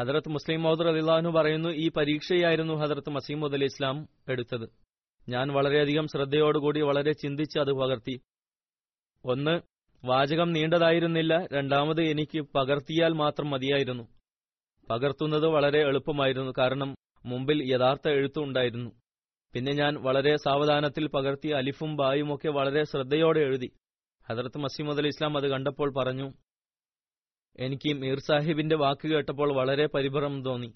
ഹദറത്ത് മുസ്ലിം മൗദർ അലിള്ളാഹു പറയുന്നു ഈ പരീക്ഷയായിരുന്നു ഹദറത്ത് മസീമുദ് അലി ഇസ്ലാം എടുത്തത്. ഞാൻ വളരെയധികം ശ്രദ്ധയോടുകൂടി വളരെ ചിന്തിച്ച് അത് പകർത്തി. ഒന്ന് വാചകം നീണ്ടതായിരുന്നില്ല. രണ്ടാമത് എനിക്ക് പകർത്തിയാൽ മാത്രം മതിയായിരുന്നു. പകർത്തുന്നത് വളരെ എളുപ്പമായിരുന്നു കാരണം മുമ്പിൽ യഥാർത്ഥ എഴുത്തുണ്ടായിരുന്നു പിന്നെ ഞാൻ വളരെ സാവധാനത്തിൽ പകർത്തി അലിഫും ബായുമൊക്കെ വളരെ ശ്രദ്ധയോടെ എഴുതി. ഹജറത്ത് മസീമുദ് അലി ഇസ്ലാം അത് കണ്ടപ്പോൾ പറഞ്ഞു എനിക്ക് മീർ സാഹിബിന്റെ വാക്ക് കേട്ടപ്പോൾ വളരെ പരിഭ്രമം തോന്നി.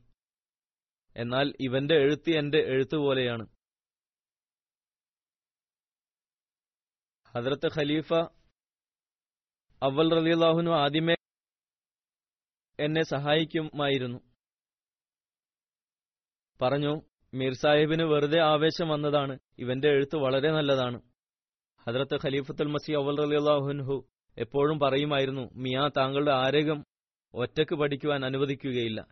എന്നാൽ ഇവന്റെ എഴുത്ത് എന്റെ എഴുത്ത് പോലെയാണ്. ഹദ്രത്ത് ഖലീഫ അവൽ റലിയാഹുനു ആദ്യമേ എന്നെ സഹായിക്കുമായിരുന്നു. പറഞ്ഞു മീർ സാഹിബിന് വെറുതെ ആവേശം വന്നതാണ്. ഇവന്റെ എഴുത്ത് വളരെ നല്ലതാണ്. ഹദ്രത്ത് ഖലീഫത്തുൽ മസി അവൽ റലിയാഹുൻഹു എപ്പോഴും പറയുമായിരുന്നു മിയ താങ്കളുടെ ആരോഗ്യം ഒറ്റയ്ക്ക് പഠിക്കുവാൻ അനുവദിക്കുകയില്ല.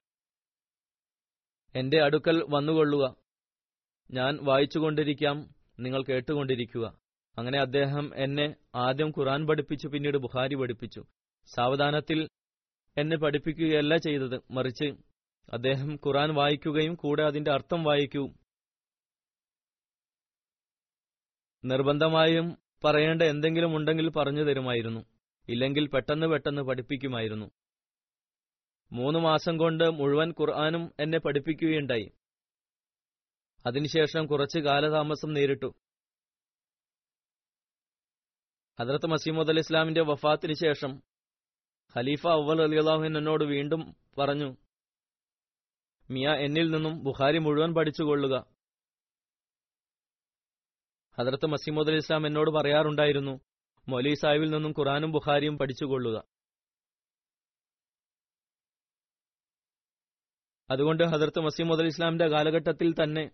എന്റെ അടുക്കൽ വന്നുകൊള്ളുക. ഞാൻ വായിച്ചുകൊണ്ടിരിക്കാം നിങ്ങൾ കേട്ടുകൊണ്ടിരിക്കുക. അങ്ങനെ അദ്ദേഹം എന്നെ ആദ്യം ഖുറാൻ പഠിപ്പിച്ചു പിന്നീട് ബുഹാരി പഠിപ്പിച്ചു. സാവധാനത്തിൽ എന്നെ പഠിപ്പിക്കുകയല്ല ചെയ്തത് മറിച്ച് അദ്ദേഹം ഖുറാൻ വായിക്കുകയും കൂടെ അതിന്റെ അർത്ഥം വായിക്കൂ. നിർബന്ധമായും പറയേണ്ട എന്തെങ്കിലും ഉണ്ടെങ്കിൽ പറഞ്ഞു തരുമായിരുന്നു. ഇല്ലെങ്കിൽ പെട്ടെന്ന് പെട്ടെന്ന് പഠിപ്പിക്കുമായിരുന്നു. മൂന്ന് മാസം കൊണ്ട് മുഴുവൻ ഖുർആാനും എന്നെ പഠിപ്പിക്കുകയുണ്ടായി. അതിനുശേഷം കുറച്ച് കാലതാമസം നേരിട്ടു. ഹദ്രത്ത് മസീമുദ് അലി ഇസ്ലാമിന്റെ വഫാത്തിന് ശേഷം ഖലീഫ അവൽ അലി അള്ളാഹു എന്നോട് വീണ്ടും പറഞ്ഞു മിയ എന്നിൽ നിന്നും ബുഖാരി മുഴുവൻ പഠിച്ചുകൊള്ളുക. ഹദ്രത്ത് മസീമുദ് അലി ഇസ്ലാം എന്നോട് പറയാറുണ്ടായിരുന്നു മൊലി സാഹിബിൽ നിന്നും ഖുറാനും ബുഖാരിയും പഠിച്ചുകൊള്ളുക. അതുകൊണ്ട് ഹദർത്ത് മസീമുദ് അലി ഇസ്ലാമിന്റെ കാലഘട്ടത്തിൽ തന്നെ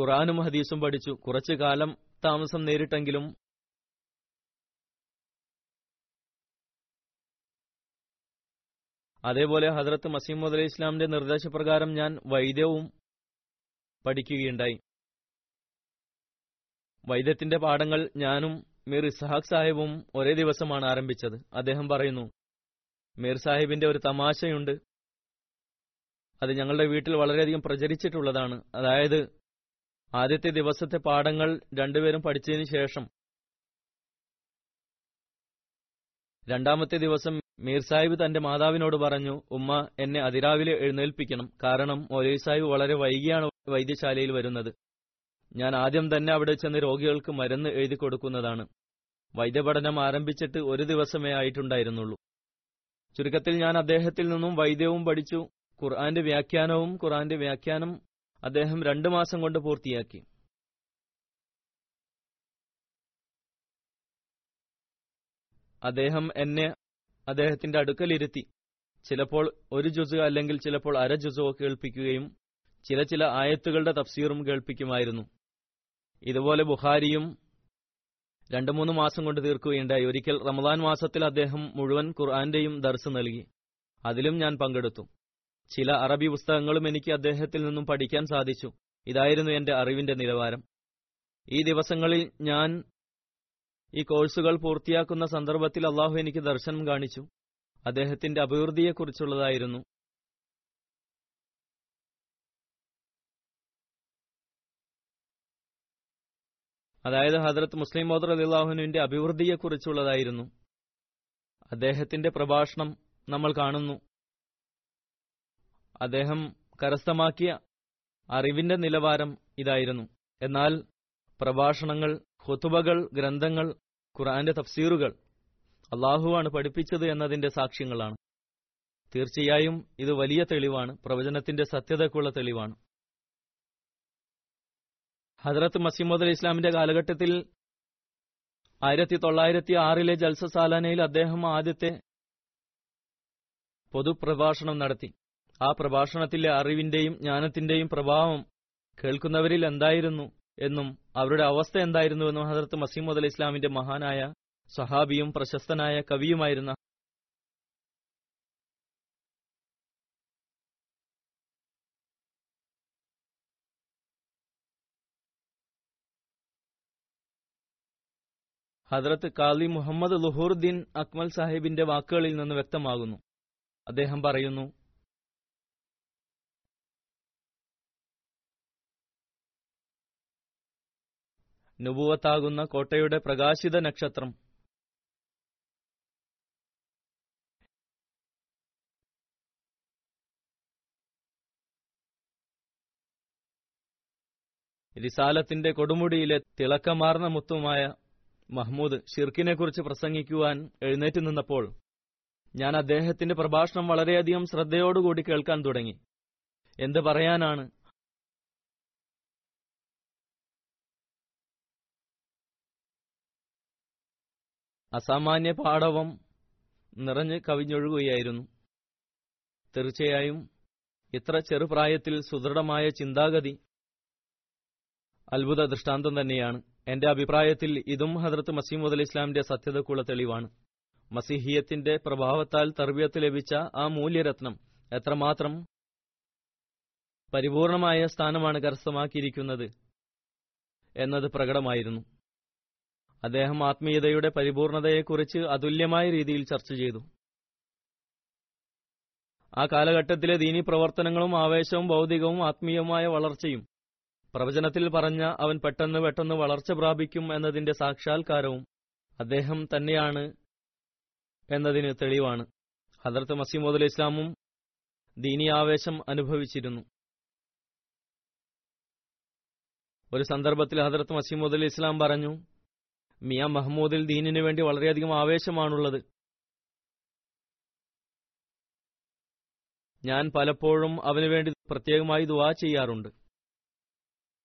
ഖുറാനും ഹദീസും പഠിച്ചു. കുറച്ചു കാലം താമസം നേരിട്ടെങ്കിലും അതേപോലെ ഹദ്രത്ത് മസീമുദ് അലി ഇസ്ലാമിന്റെ നിർദ്ദേശപ്രകാരം ഞാൻ വൈദ്യവും പഠിക്കുകയുണ്ടായി. വൈദ്യത്തിന്റെ പാഠങ്ങൾ ഞാനും മീർ ഇസ്ഹാഖ് സാഹിബും ഒരേ ദിവസമാണ് ആരംഭിച്ചത്. അദ്ദേഹം പറയുന്നു മീർ സാഹിബിന്റെ ഒരു തമാശയുണ്ട്. അത് ഞങ്ങളുടെ വീട്ടിൽ വളരെയധികം പ്രചരിച്ചിട്ടുള്ളതാണ്. അതായത് ആദ്യത്തെ ദിവസത്തെ പാഠങ്ങൾ രണ്ടുപേരും പഠിച്ചതിന് ശേഷം രണ്ടാമത്തെ ദിവസം മീർ സാഹിബ് തന്റെ മാതാവിനോട് പറഞ്ഞു ഉമ്മ എന്നെ അതിരാവിലെ എഴുന്നേൽപ്പിക്കണം. കാരണം മൊലൈ സാഹിബ് വളരെ വൈകിയാണ് വൈദ്യശാലയിൽ വരുന്നത്. ഞാൻ ആദ്യം തന്നെ അവിടെ ചെന്ന് രോഗികൾക്ക് മരുന്ന് എഴുതി കൊടുക്കുന്നതാണ്. വൈദ്യപഠനം ആരംഭിച്ചിട്ട് ഒരു ദിവസമേ ആയിട്ടുണ്ടായിരുന്നുള്ളൂ. ചുരുക്കത്തിൽ ഞാൻ അദ്ദേഹത്തിൽ നിന്നും വൈദ്യവും പഠിച്ചു. ഖുർആന്റെ വ്യാഖ്യാനവും ഖുർആന്റെ വ്യാഖ്യാനം അദ്ദേഹം രണ്ടു മാസം കൊണ്ട് പൂർത്തിയാക്കി. അദ്ദേഹം എന്നെ അദ്ദേഹത്തിന്റെ അടുക്കലിരുത്തി. ചിലപ്പോൾ ഒരു ജുസു അല്ലെങ്കിൽ ചിലപ്പോൾ അര ജുസോ കേൾപ്പിക്കുകയും ചില ചില ആയത്തുകളുടെ തഫ്സീറും കേൾപ്പിക്കുമായിരുന്നു. ഇതുപോലെ ബുഖാരിയും രണ്ടു മൂന്ന് മാസം കൊണ്ട് തീർക്കുകയുണ്ടായി. ഒരിക്കൽ റമദാൻ മാസത്തിൽ അദ്ദേഹം മുഴുവൻ ഖുർആന്റെയും ദർസ് നൽകി. അതിലും ഞാൻ പങ്കെടുത്തു. ചില അറബി പുസ്തകങ്ങളും എനിക്ക് അദ്ദേഹത്തിൽ നിന്നും പഠിക്കാൻ സാധിച്ചു. ഇതായിരുന്നു എന്റെ അറിവിന്റെ നിലവാരം. ഈ ദിവസങ്ങളിൽ ഞാൻ ഈ കോഴ്സുകൾ പൂർത്തിയാക്കുന്ന സന്ദർഭത്തിൽ അള്ളാഹു എനിക്ക് ദർശനം കാണിച്ചു. അദ്ദേഹത്തിന്റെ അഭിവൃദ്ധിയെക്കുറിച്ചുള്ളതായിരുന്നു. അതായത് ഹജറത്ത് മുസ്ലിം മോദർ അലിള്ളാഹുനുവിന്റെ അഭിവൃദ്ധിയെക്കുറിച്ചുള്ളതായിരുന്നു. അദ്ദേഹത്തിന്റെ പ്രഭാഷണം നമ്മൾ കാണുന്നു. അദ്ദേഹം കരസ്ഥമാക്കിയ അറിവിന്റെ നിലവാരം ഇതായിരുന്നു. എന്നാൽ പ്രഭാഷണങ്ങൾ ഹുതുബകൾ ഗ്രന്ഥങ്ങൾ ഖുർആന്റെ തഫ്സീറുകൾ അള്ളാഹുവാണ് പഠിപ്പിച്ചത് എന്നതിന്റെ സാക്ഷ്യങ്ങളാണ്. തീർച്ചയായും ഇത് വലിയ തെളിവാണ്. പ്രവചനത്തിന്റെ സത്യതയ്ക്കുള്ള തെളിവാണ്. ഹജറത്ത് മസീമദ് അലി ഇസ്ലാമിന്റെ കാലഘട്ടത്തിൽ ആയിരത്തി തൊള്ളായിരത്തി ആറിലെ ജൽസ സാലാനയിൽ അദ്ദേഹം ആദ്യത്തെ പൊതുപ്രഭാഷണം നടത്തി. ആ പ്രഭാഷണത്തിലെ അറിവിന്റെയും ജ്ഞാനത്തിന്റെയും പ്രഭാവം കേൾക്കുന്നവരിൽ എന്തായിരുന്നു എന്നും അവരുടെ അവസ്ഥ എന്തായിരുന്നുവെന്നും ഹജറത്ത് മസീമദ് അലി ഇസ്ലാമിന്റെ മഹാനായ സഹാബിയും പ്രശസ്തനായ കവിയുമായിരുന്ന ഹദ്രത്ത് കാലി മുഹമ്മദ് ലുഹൂർദ്ദീൻ അക്മൽ സാഹിബിന്റെ വാക്കുകളിൽ നിന്ന് വ്യക്തമാകുന്നു. അദ്ദേഹം പറയുന്നു നുപുവത്താകുന്ന കോട്ടയുടെ പ്രകാശിത നക്ഷത്രം റിസാലത്തിന്റെ കൊടുമുടിയിലെ തിളക്കമാർന്ന മുത്തുമായ മഹ്മൂദ് ഷിർക്കിനെക്കുറിച്ച് പ്രസംഗിക്കുവാൻ എഴുന്നേറ്റ് നിന്നപ്പോൾ ഞാൻ അദ്ദേഹത്തിന്റെ പ്രഭാഷണം വളരെയധികം ശ്രദ്ധയോടുകൂടി കേൾക്കാൻ തുടങ്ങി. എന്ത് പറയാനാണ്? അസാമാന്യ പാടവം നിറഞ്ഞ് കവിഞ്ഞൊഴുകുകയായിരുന്നു. തീർച്ചയായും ഇത്ര ചെറുപ്രായത്തിൽ സുദൃഢമായ ചിന്താഗതി അത്ഭുത ദൃഷ്ടാന്തം തന്നെയാണ്. എന്റെ അഭിപ്രായത്തിൽ ഇതും ഹദ്രത്ത് മസീമുദ് ഇസ്ലാമിന്റെ സത്യതക്കുള്ള തെളിവാണ്. മസിഹിയത്തിന്റെ പ്രഭാവത്താൽ തർബിയത്ത് ലഭിച്ച ആ മൂല്യരത്നം എത്രമാത്രം പരിപൂർണമായ സ്ഥാനമാണ് കരസ്ഥമാക്കിയിരിക്കുന്നത് എന്നത് പ്രകടമായിരുന്നു. അദ്ദേഹം ആത്മീയതയുടെ പരിപൂർണതയെക്കുറിച്ച് അതുല്യമായ രീതിയിൽ ചർച്ച ചെയ്തു. ആ കാലഘട്ടത്തിലെ ദീനി പ്രവർത്തനങ്ങളും ആവേശവും ഭൗതികവും ആത്മീയവുമായ വളർച്ചയും പ്രവചനത്തിൽ പറഞ്ഞ അവൻ പെട്ടെന്ന് പെട്ടെന്ന് വളർച്ച പ്രാപിക്കും എന്നതിന്റെ സാക്ഷാത്കാരവും അദ്ദേഹം തന്നെയാണ് എന്നതിന് തെളിവാണ്. ഹദർത്ത് മസീമോദ് അലി ഇസ്ലാമും ദീനി ആവേശം അനുഭവിച്ചിരുന്നു. ഒരു സന്ദർഭത്തിൽ ഹദർത്ത് മസീമോദ് അലി ഇസ്ലാം പറഞ്ഞു മിയ മഹമ്മൂദിൽ ദീനിന് വേണ്ടി വളരെയധികം ആവേശമാണുള്ളത്. ഞാൻ പലപ്പോഴും അവനു വേണ്ടി പ്രത്യേകമായി ദുവാ ചെയ്യാറുണ്ട്.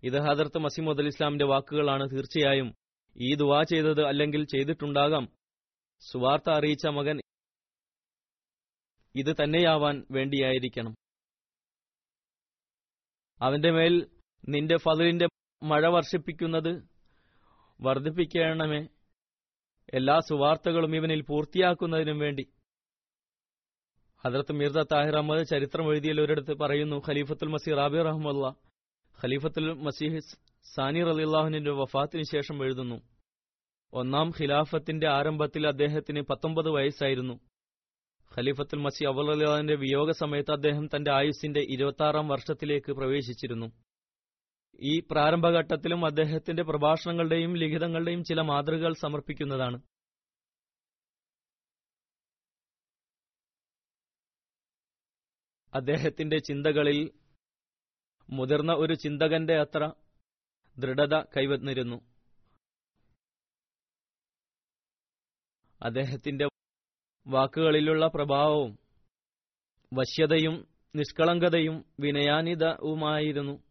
ഇത് ഹദർത്ത് മസീമുദ് ഇസ്ലാമിന്റെ വാക്കുകളാണ്. തീർച്ചയായും ഈ ദുവാ ചെയ്തത് അല്ലെങ്കിൽ ചെയ്തിട്ടുണ്ടാകാം. സുവാർത്ത അറിയിച്ച മകൻ ഇത് തന്നെയാവാൻ വേണ്ടിയായിരിക്കണം. അവന്റെ മേൽ നിന്റെ ഫതിലിന്റെ മഴ വർഷിപ്പിക്കുന്നത് വർദ്ധിപ്പിക്കണമേ. എല്ലാ സുവാർത്തകളും ഇവനിൽ പൂർത്തിയാക്കുന്നതിനും വേണ്ടി. ഹദർത്ത് മിർദ താഹിർ അഹമ്മദ് ചരിത്രം എഴുതിയൽ ഒരിടത്ത് പറയുന്നു ഖലീഫത്തുൽ മസീർ റാബി റഹ്മുല്ല ഖലീഫത്തുൽ മസീഹ് സാനി റലിള്ളാഹുവിന്റെ വഫാത്തിന് ശേഷം എഴുതുന്നു. ഒന്നാം ഖിലാഫത്തിന്റെ ആരംഭത്തിൽ അദ്ദേഹത്തിന് പത്തൊമ്പത് വയസ്സായിരുന്നു. ഖലീഫത്തുൽ മസി അവൽ അലിയാന്റെ വിയോഗ സമയത്ത് അദ്ദേഹം തന്റെ ആയുസിന്റെ ഇരുപത്താറാം വർഷത്തിലേക്ക് പ്രവേശിച്ചിരുന്നു. ഈ പ്രാരംഭഘട്ടത്തിലും അദ്ദേഹത്തിന്റെ പ്രഭാഷണങ്ങളുടെയും ലിഖിതങ്ങളുടെയും ചില മാതൃകകൾ സമർപ്പിക്കുന്നതാണ്. അദ്ദേഹത്തിന്റെ ചിന്തകളിൽ മുതിർന്ന ഒരു ചിന്തകന്റെ അത്ര ദൃഢത കൈവന്നിരുന്നു. അദ്ദേഹത്തിന്റെ വാക്കുകളിലുള്ള പ്രഭാവവും വശ്യതയും നിഷ്കളങ്കതയും വിനയാനിതവുമായിരുന്നു.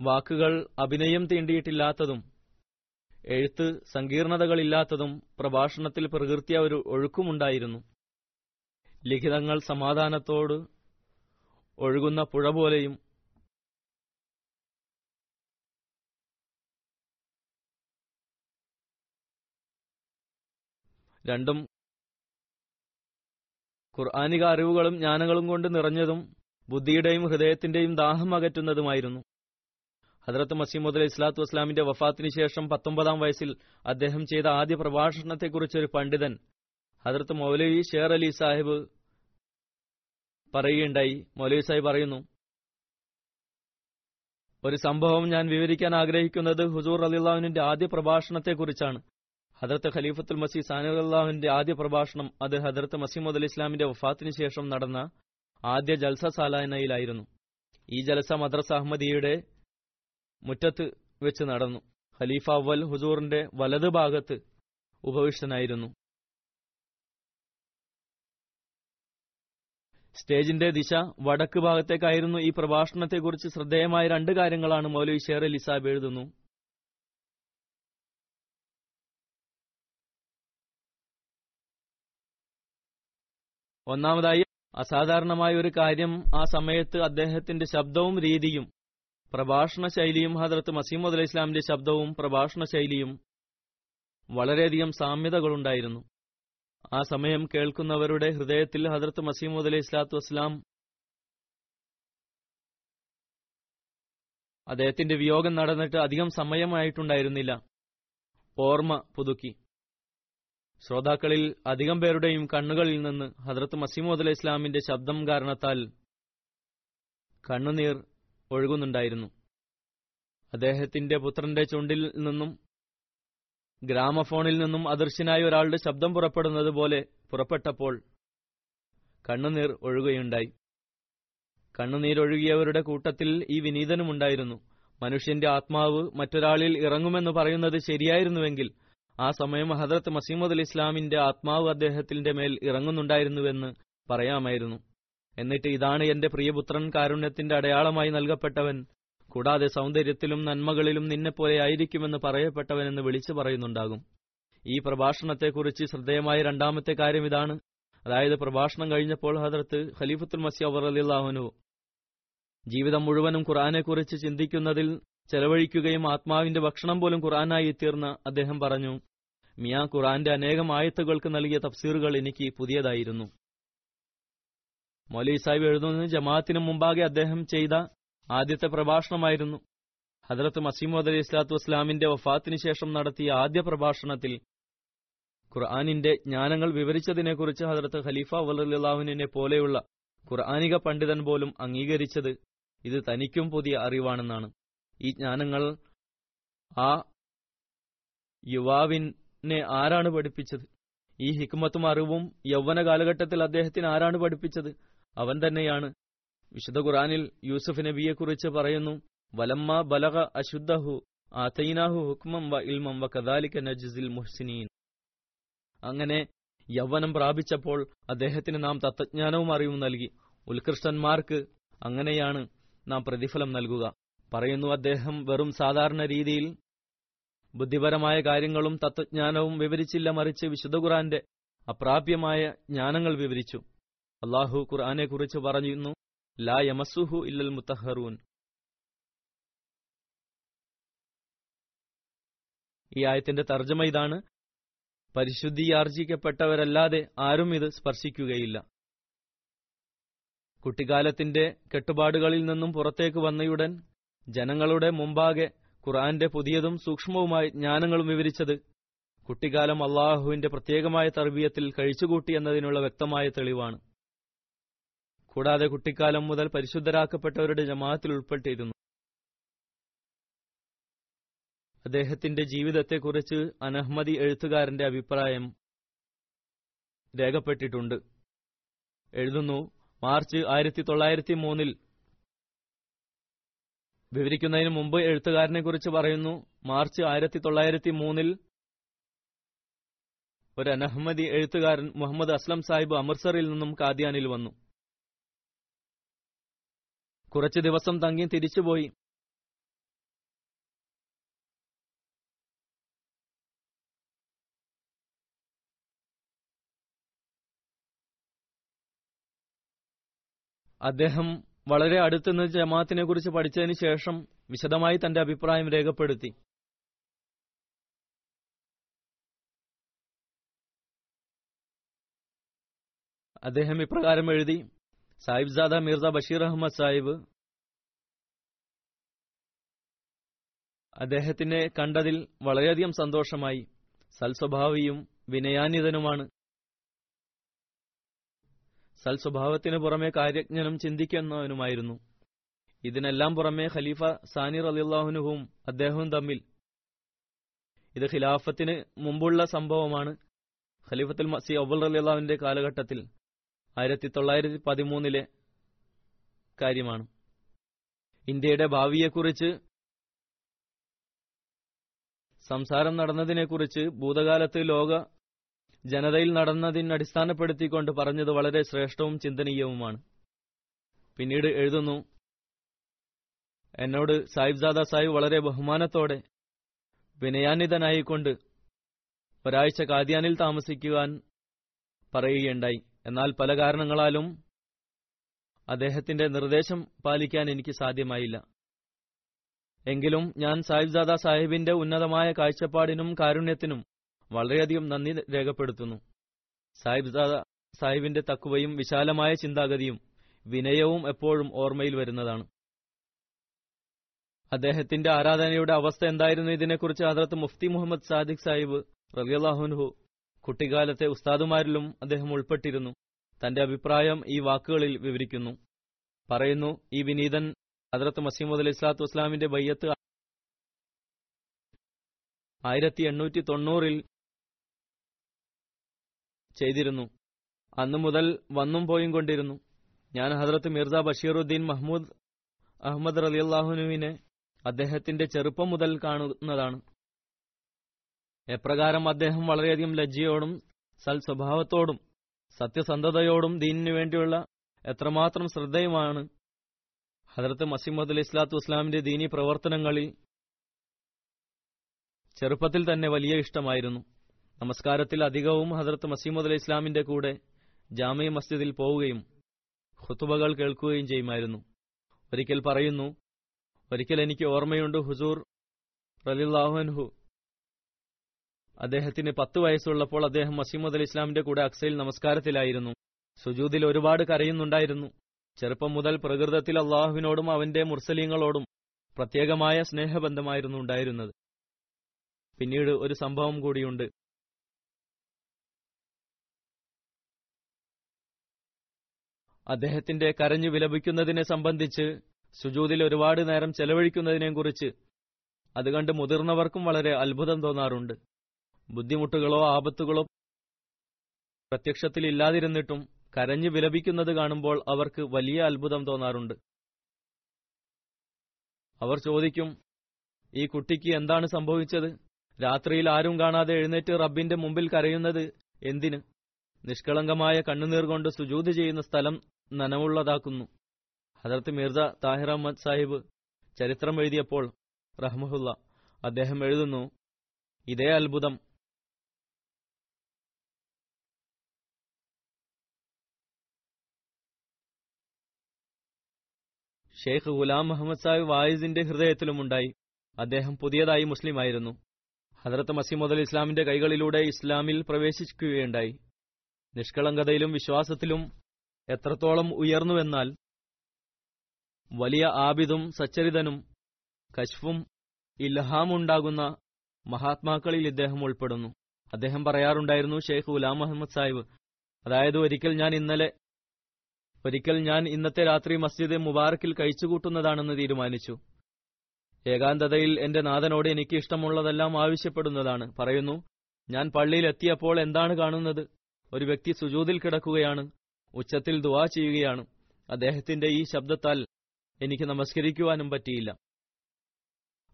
വാക്കുകൾ അഭിനയം തീണ്ടിയിട്ടില്ലാത്തതും എഴുത്ത് സങ്കീർണതകളില്ലാത്തതും പ്രഭാഷണത്തിൽ പ്രകൃതിയ ഒരു ഒഴുക്കുമുണ്ടായിരുന്നു. ലിഖിതങ്ങൾ സമാധാനത്തോട് ഒഴുകുന്ന പുഴ പോലെയും രണ്ടും ഖുർആാനിക അറിവുകളും ജ്ഞാനങ്ങളും കൊണ്ട് നിറഞ്ഞതും ബുദ്ധിയുടെയും ഹൃദയത്തിന്റെയും ദാഹം അകറ്റുന്നതുമായിരുന്നു. ഹദ്രത്ത് മസീമുദ് അലി ഇസ്ലാത്തു വസ്ലാമിന്റെ വഫാത്തിന് ശേഷം പത്തൊമ്പതാം വയസ്സിൽ അദ്ദേഹം ചെയ്ത ആദ്യ പ്രഭാഷണത്തെക്കുറിച്ച് ഒരു പണ്ഡിതൻ ഹദ്രത്ത് മൗലവി ഷേർ അലി സാഹിബ് പറയുകയുണ്ടായി. മൗലവി സാഹിബ് പറയുന്നു ഒരു സംഭവം ഞാൻ വിവരിക്കാൻ ആഗ്രഹിക്കുന്നത് ഹുസൂർ അലിള്ളാഹുവിന്റെ ആദ്യ പ്രഭാഷണത്തെക്കുറിച്ചാണ്. ഹദർത്ത് ഖലീഫത്തുൽ മസീ സാനുല്ലാഹുവിന്റെ ആദ്യ പ്രഭാഷണം അത് ഹദർത്ത് മസീമുദ് അലി ഇസ്ലാമിന്റെ വഫാത്തിന് ശേഷം നടന്ന ആദ്യ ജൽസ സാലായനയിലായിരുന്നു ഈ ജലസ മദ്രസ അഹമ്മദിയുടെ മുറ്റത്ത് വെച്ച് നടന്നു. ഖലീഫ അവൽ ഹുസൂറിന്റെ വലത് ഭാഗത്ത് ഉപവിഷ്ടനായിരുന്നു. സ്റ്റേജിന്റെ ദിശ വടക്ക് ഭാഗത്തേക്കായിരുന്നു. ഈ പ്രഭാഷണത്തെക്കുറിച്ച് ശ്രദ്ധേയമായ രണ്ട് കാര്യങ്ങളാണ് മൗലവി ഷേർ അലി സാബ് എഴുതുന്നു. ഒന്നാമതായി അസാധാരണമായ ഒരു കാര്യം ആ സമയത്ത് അദ്ദേഹത്തിന്റെ ശബ്ദവും രീതിയും പ്രഭാഷണ ശൈലിയും ഹദ്രത്ത് മസീമദ് അലൈഹി ഇസ്ലാമിന്റെ ശബ്ദവും പ്രഭാഷണ ശൈലിയും വളരെയധികം സാമ്യതകളുണ്ടായിരുന്നു. ആ സമയം കേൾക്കുന്നവരുടെ ഹൃദയത്തിൽ ഹദ്രത്ത് മസീമദ് അലൈഹി ഇസ്ലാത്തു വസ്ലാം അദ്ദേഹത്തിന്റെ വിയോഗം നടന്നിട്ട് അധികം സമയമായിട്ടുണ്ടായിരുന്നില്ല. ഓർമ്മ പുതുക്കി. ശ്രോതാക്കളിൽ അധികം പേരുടെയും കണ്ണുകളിൽ നിന്ന് ഹദ്രത്ത് മസീമോദ് അലൈഹി ഇസ്ലാമിന്റെ ശബ്ദം കാരണത്താൽ കണ്ണുനീർ ഒഴുകുന്നുണ്ടായിരുന്നു. അദ്ദേഹത്തിന്റെ പുത്രന്റെ ചുണ്ടിൽ നിന്നും ഗ്രാമഫോണിൽ നിന്നും അദൃശ്യനായ ഒരാളുടെ ശബ്ദം പുറപ്പെടുന്നത് പോലെ പുറപ്പെട്ടപ്പോൾ കണ്ണുനീർ ഒഴുകുകയുണ്ടായി. കണ്ണുനീരൊഴുകിയവരുടെ കൂട്ടത്തിൽ ഈ വിനീതനുമുണ്ടായിരുന്നു. മനുഷ്യന്റെ ആത്മാവ് മറ്റൊരാളിൽ ഇറങ്ങുമെന്ന് പറയുന്നത് ശരിയായിരുന്നുവെങ്കിൽ ആ സമയം ഹദ്രത്ത് മസീമദ് അലി ഇസ്ലാമിന്റെ ആത്മാവ് അദ്ദേഹത്തിന്റെ മേൽ ഇറങ്ങുന്നുണ്ടായിരുന്നുവെന്ന് പറയാമായിരുന്നു. എന്നിട്ട് ഇതാണ് എന്റെ പ്രിയപുത്രൻ കാരുണ്യത്തിന്റെ അടയാളമായി നൽകപ്പെട്ടവൻ. കൂടാതെ സൗന്ദര്യത്തിലും നന്മകളിലും നിന്നെപ്പോലെ ആയിരിക്കുമെന്ന് പറയപ്പെട്ടവനെന്ന് വിളിച്ചു പറയുന്നുണ്ടാകും. ഈ പ്രഭാഷണത്തെക്കുറിച്ച് ശ്രദ്ധേയമായ രണ്ടാമത്തെ കാര്യം ഇതാണ്. അതായത് പ്രഭാഷണം കഴിഞ്ഞപ്പോൾ ഹദ്രത്ത് ഖലീഫത്തുൽ മസി അവർ അലിള്ളാഹുനു ജീവിതം മുഴുവനും ഖുറാനെക്കുറിച്ച് ചിന്തിക്കുന്നതിൽ ചെലവഴിക്കുകയും ആത്മാവിന്റെ ഭക്ഷണം പോലും ഖുറാനായി തീർന്ന അദ്ദേഹം പറഞ്ഞു മിയാ ഖുറാന്റെ അനേകം ആയത്തുകൾക്ക് നൽകിയ തഫ്സീറുകൾ എനിക്ക് പുതിയതായിരുന്നു. മൗലവി സാഹിബ് എഴുതുന്നത് ജമാഅത്തിന് മുമ്പാകെ അദ്ദേഹം ചെയ്ത ആദ്യത്തെ പ്രഭാഷണമായിരുന്നു. ഹദ്രത്ത് മസീമോദ് അലി ഇസ്ലാത്തു വസ്ലാമിന്റെ വഫാത്തിന് ശേഷം നടത്തിയ ആദ്യ പ്രഭാഷണത്തിൽ ഖുർആാനിന്റെ ജ്ഞാനങ്ങൾ വിവരിച്ചതിനെക്കുറിച്ച് ഹദ്രത്ത് ഖലീഫ വല്ലാഹുവിനെ പോലെയുള്ള ഖുർആാനിക പണ്ഡിതൻ പോലും അംഗീകരിച്ചത് ഇത് തനിക്കും പുതിയ അറിവാണെന്നാണ്. ഈ ജ്ഞാനങ്ങൾ ആ യുവാവിനെ ആരാണ് പഠിപ്പിച്ചത്? ഈ ഹിക്മത്തും അറിവും യൗവന കാലഘട്ടത്തിൽ അദ്ദേഹത്തിന് ആരാണ് പഠിപ്പിച്ചത്? അവൻ തന്നെയാണ്. വിശുദ്ധ ഖുറാനിൽ യൂസുഫ് നബിയെക്കുറിച്ച് പറയുന്നു വലമ്മ ബലഹ അശുദ്ധഹു ആതൈനാഹു ഹുക്മം വ ഇൽമം വ കദാലിക നജ്സിൽ മുഹ്സിനീൻ. അങ്ങനെ യൗവനം പ്രാപിച്ചപ്പോൾ അദ്ദേഹത്തിന് നാം തത്വജ്ഞാനവും അറിവും നൽകി. ഉത്കൃഷ്ടന്മാർക്ക് അങ്ങനെയാണ് നാം പ്രതിഫലം നൽകുക. പറയുന്നു അദ്ദേഹം വെറും സാധാരണ രീതിയിൽ ബുദ്ധിപരമായ കാര്യങ്ങളും തത്വജ്ഞാനവും വിവരിച്ചില്ല മറിച്ച് വിശുദ്ധ ഖുറാന്റെ അപ്രാപ്യമായ ജ്ഞാനങ്ങൾ വിവരിച്ചു. അള്ളാഹു ഖുർആനെ കുറിച്ച് പറയുന്നു ലാ യമസുഹു ഇല്ലൽ മുത്തഹറൂൻ. ഈ ആയത്തിന്റെ തർജമ ഇതാണ്. പരിശുദ്ധിയാർജിക്കപ്പെട്ടവരല്ലാതെ ആരും ഇത് സ്പർശിക്കുകയില്ല. കുട്ടിക്കാലത്തിന്റെ കെട്ടുപാടുകളിൽ നിന്നും പുറത്തേക്ക് വന്നയുടൻ ജനങ്ങളുടെ മുമ്പാകെ ഖുർആന്റെ പുതിയതും സൂക്ഷ്മവുമായ ജ്ഞാനങ്ങളും വിവരിച്ചത് കുട്ടിക്കാലം അള്ളാഹുവിന്റെ പ്രത്യേകമായ തർബീയത്തിൽ കഴിച്ചുകൂട്ടി എന്നതിനുള്ള വ്യക്തമായ തെളിവാണ്. കൂടാതെ കുട്ടിക്കാലം മുതൽ പരിശുദ്ധരാക്കപ്പെട്ടവരുടെ ജമാഅത്തിൽ ഉൾപ്പെട്ടിരുന്നു. അദ്ദേഹത്തിന്റെ ജീവിതത്തെക്കുറിച്ച് അനഹ്മദി എഴുത്തുകാരന്റെ അഭിപ്രായം രേഖപ്പെട്ടിട്ടുണ്ട്. എഴുതുന്നു മാർച്ച് ആയിരത്തി തൊള്ളായിരത്തി മൂന്നിൽ വിവരിക്കുന്നതിന് മുമ്പ് എഴുത്തുകാരനെ കുറിച്ച് പറയുന്നു മാർച്ച് ആയിരത്തി തൊള്ളായിരത്തി മൂന്നിൽ ഒരു അനഹമ്മദി എഴുത്തുകാരൻ മുഹമ്മദ് അസ്ലം സാഹിബ് അമൃത്സറിൽ നിന്നും കാദ്യാനിൽ വന്നു. കുറച്ചു ദിവസം തങ്ങി തിരിച്ചുപോയി. അദ്ദേഹം വളരെ അടുത്തുനിന്ന് ജമാഅത്തിനെ കുറിച്ച് പഠിച്ചതിന് ശേഷം വിശദമായി തന്റെ അഭിപ്രായം രേഖപ്പെടുത്തി. അദ്ദേഹം ഇപ്രകാരം എഴുതി സാഹിബ്സാദ മിർസ ബഷീർ അഹമ്മദ് സാഹിബ് അദ്ദേഹത്തിനെ കണ്ടതിൽ വളരെയധികം സന്തോഷമായി. സൽസ്വഭാവിയും വിനയാന്വിതനുമാണ്. സൽസ്വഭാവത്തിന് പുറമെ കാര്യജ്ഞനും ചിന്തിക്കുന്നവനുമായിരുന്നു. ഇതിനെല്ലാം പുറമെ ഖലീഫ സാനിർ അലിള്ളാഹുനുഹും അദ്ദേഹവും തമ്മിൽ. ഇത് ഖിലാഫത്തിന് മുമ്പുള്ള സംഭവമാണ്. ഖലീഫത്തുൽ മസി അബുൽ അലിള്ളാഹുവിന്റെ കാലഘട്ടത്തിൽ. ആയിരത്തി തൊള്ളായിരത്തി പതിമൂന്നിലെ കാര്യമാണ്. ഇന്ത്യയുടെ ഭാവിയെക്കുറിച്ച് സംസാരം നടന്നതിനെക്കുറിച്ച് ഭൂതകാലത്ത് ലോക ജനതയിൽ നടന്നതിനടിസ്ഥാനപ്പെടുത്തിക്കൊണ്ട് പറഞ്ഞത് വളരെ ശ്രേഷ്ഠവും ചിന്തനീയവുമാണ്. പിന്നീട് എഴുതുന്നു എന്നോട് സാഹിബ്സാദ സാഹിബ് വളരെ ബഹുമാനത്തോടെ വിനയാന്വിതനായിക്കൊണ്ട് ഒരാഴ്ച കാദ്യാനിൽ താമസിക്കുവാൻ പറയുകയുണ്ടായി. എന്നാൽ പല കാരണങ്ങളാലും അദ്ദേഹത്തിന്റെ നിർദ്ദേശം പാലിക്കാൻ എനിക്ക് സാധ്യമായില്ല. എങ്കിലും ഞാൻ സാഹിബ്സാദ സാഹിബിന്റെ ഉന്നതമായ കാഴ്ചപ്പാടിനും കാരുണ്യത്തിനും വളരെയധികം നന്ദി രേഖപ്പെടുത്തുന്നു. സാഹിബ്സാദ സാഹിബിന്റെ തക്കുവയും വിശാലമായ ചിന്താഗതിയും വിനയവും എപ്പോഴും ഓർമ്മയിൽ വരുന്നതാണ്. അദ്ദേഹത്തിന്റെ ആരാധനയുടെ അവസ്ഥ എന്തായിരുന്നു? ഇതിനെക്കുറിച്ച് ഹദ്രത്ത് മുഫ്തി മുഹമ്മദ് സാദിഖ് സാഹിബ് റബിയല്ലാഹുൻഹു കുട്ടിക്കാലത്തെ ഉസ്താദുമാരിലും അദ്ദേഹം ഉൾപ്പെട്ടിരുന്നു. തന്റെ അഭിപ്രായം ഈ വാക്കുകളിൽ വിവരിക്കുന്നു. പറയുന്നു ഈ വിനീതൻ ഹദ്രത്ത് മസീമുദ് അലി ഇസ്ലാത്തു വസ്ലാമിന്റെ ബയ്യത്ത് ആയിരത്തി എണ്ണൂറ്റി തൊണ്ണൂറിൽ ചെയ്തിരുന്നു. അന്നു മുതൽ വന്നും പോയും കൊണ്ടിരുന്നു. ഞാൻ ഹദ്രത്ത് മിർസ ബഷീറുദ്ദീൻ മഹ്മൂദ് അഹമ്മദ് റലിയല്ലാഹുനുവിനെ അദ്ദേഹത്തിന്റെ ചെറുപ്പം മുതൽ കാണുന്നതാണ്. എപ്രകാരം അദ്ദേഹം വളരെയധികം ലജ്ജയോടും സൽ സ്വഭാവത്തോടും സത്യസന്ധതയോടും ദീനിനു വേണ്ടിയുള്ള എത്രമാത്രം ശ്രദ്ധയുമാണ് ഹജറത്ത് മസിമദ് അലി ഇസ്ലാത്തു ഇസ്ലാമിന്റെ ദീനി പ്രവർത്തനങ്ങളിൽ ചെറുപ്പത്തിൽ തന്നെ വലിയ ഇഷ്ടമായിരുന്നു. നമസ്കാരത്തിൽ അധികവും ഹജറത്ത് മസീമദ് അലി ഇസ്ലാമിന്റെ കൂടെ ജാമ്യ മസ്ജിദിൽ പോവുകയും ഹുത്തുബകൾ കേൾക്കുകയും ചെയ്യുമായിരുന്നു. ഒരിക്കൽ പറയുന്നു ഒരിക്കൽ എനിക്ക് ഓർമ്മയുണ്ട് ഹുസൂർ റലില്ലാഹുൻഹു അദ്ദേഹത്തിന് പത്ത് വയസ്സുള്ളപ്പോൾ അദ്ദേഹം മസീമദ് അലി ഇസ്ലാമിന്റെ കൂടെ അക്സയിൽ നമസ്കാരത്തിലായിരുന്നു. സുജൂദിൽ ഒരുപാട് കരയുന്നുണ്ടായിരുന്നു. ചെറുപ്പം മുതൽ പ്രകൃതത്തിൽ അള്ളാഹുവിനോടും അവന്റെ മുർസലീങ്ങളോടും പ്രത്യേകമായ സ്നേഹബന്ധമായിരുന്നു ഉണ്ടായിരുന്നത്. പിന്നീട് ഒരു സംഭവം കൂടിയുണ്ട്. അദ്ദേഹത്തിന്റെ കരഞ്ഞു വിലപിക്കുന്നതിനെ സംബന്ധിച്ച് സുജൂതിൽ ഒരുപാട് നേരം ചെലവഴിക്കുന്നതിനെക്കുറിച്ച് അതുകണ്ട് മുതിർന്നവർക്കും വളരെ അത്ഭുതം തോന്നാറുണ്ട്. ബുദ്ധിമുട്ടുകളോ ആപത്തുകളോ പ്രത്യക്ഷത്തിൽ ഇല്ലാതിരുന്നിട്ടും കരഞ്ഞു വിലപിക്കുന്നത് കാണുമ്പോൾ അവർക്ക് വലിയ അത്ഭുതം തോന്നാറുണ്ട്. അവർ ചോദിക്കും ഈ കുട്ടിക്ക് എന്താണ് സംഭവിച്ചത്? രാത്രിയിൽ ആരും കാണാതെ എഴുന്നേറ്റ് റബ്ബിന്റെ മുമ്പിൽ കരയുന്നത് എന്തിന്? നിഷ്കളങ്കമായ കണ്ണുനീർ കൊണ്ട് സുജൂത് ചെയ്യുന്ന സ്ഥലം നനവുള്ളതാക്കുന്നു. ഹജറത്ത് മിർസ താഹിർ അഹമ്മദ് സാഹിബ് ചരിത്രം എഴുതിയപ്പോൾ റഹ്മുല്ല അദ്ദേഹം എഴുതുന്നു ഇതേ അത്ഭുതം ഷെയ്ഖ് ഗുലാം മുഹമ്മദ് സാഹിബ് വായിസിന്റെ ഹൃദയത്തിലുമുണ്ടായി. അദ്ദേഹം പുതിയതായി മുസ്ലിമായിരുന്നു ഹജറത്ത് മസീമദ് ഇസ്ലാമിന്റെ കൈകളിലൂടെ ഇസ്ലാമിൽ പ്രവേശിക്കുകയുണ്ടായി. നിഷ്കളങ്കതയിലും വിശ്വാസത്തിലും എത്രത്തോളം ഉയർന്നുവെന്നാൽ വലിയ ആബിദും സച്ചരിതനും കശ്ഫും ഇൽഹാമുണ്ടാകുന്ന മഹാത്മാക്കളിൽ ഇദ്ദേഹം ഉൾപ്പെടുന്നു. അദ്ദേഹം പറയാറുണ്ടായിരുന്നു ഷെയ്ഖ് ഗുലാം മുഹമ്മദ് സാഹിബ് അതായത് ഒരിക്കൽ ഞാൻ ഇന്നലെ ഒരിക്കൽ ഞാൻ ഇന്നത്തെ രാത്രി മസ്ജിദ് മുബാറക്കിൽ കഴിച്ചുകൂട്ടുന്നതാണെന്ന് തീരുമാനിച്ചു. ഏകാന്തതയിൽ എന്റെ നാഥനോട് എനിക്ക് ഇഷ്ടമുള്ളതെല്ലാം ആവശ്യപ്പെടുന്നതാണ്. പറയുന്നു ഞാൻ പള്ളിയിൽ എത്തിയപ്പോൾ എന്താണ് കാണുന്നത്? ഒരു വ്യക്തി സുജൂതിൽ കിടക്കുകയാണ് ഉച്ചത്തിൽ ദുവാ ചെയ്യുകയാണ്. അദ്ദേഹത്തിന്റെ ഈ ശബ്ദത്താൽ എനിക്ക് നമസ്കരിക്കുവാനും പറ്റിയില്ല.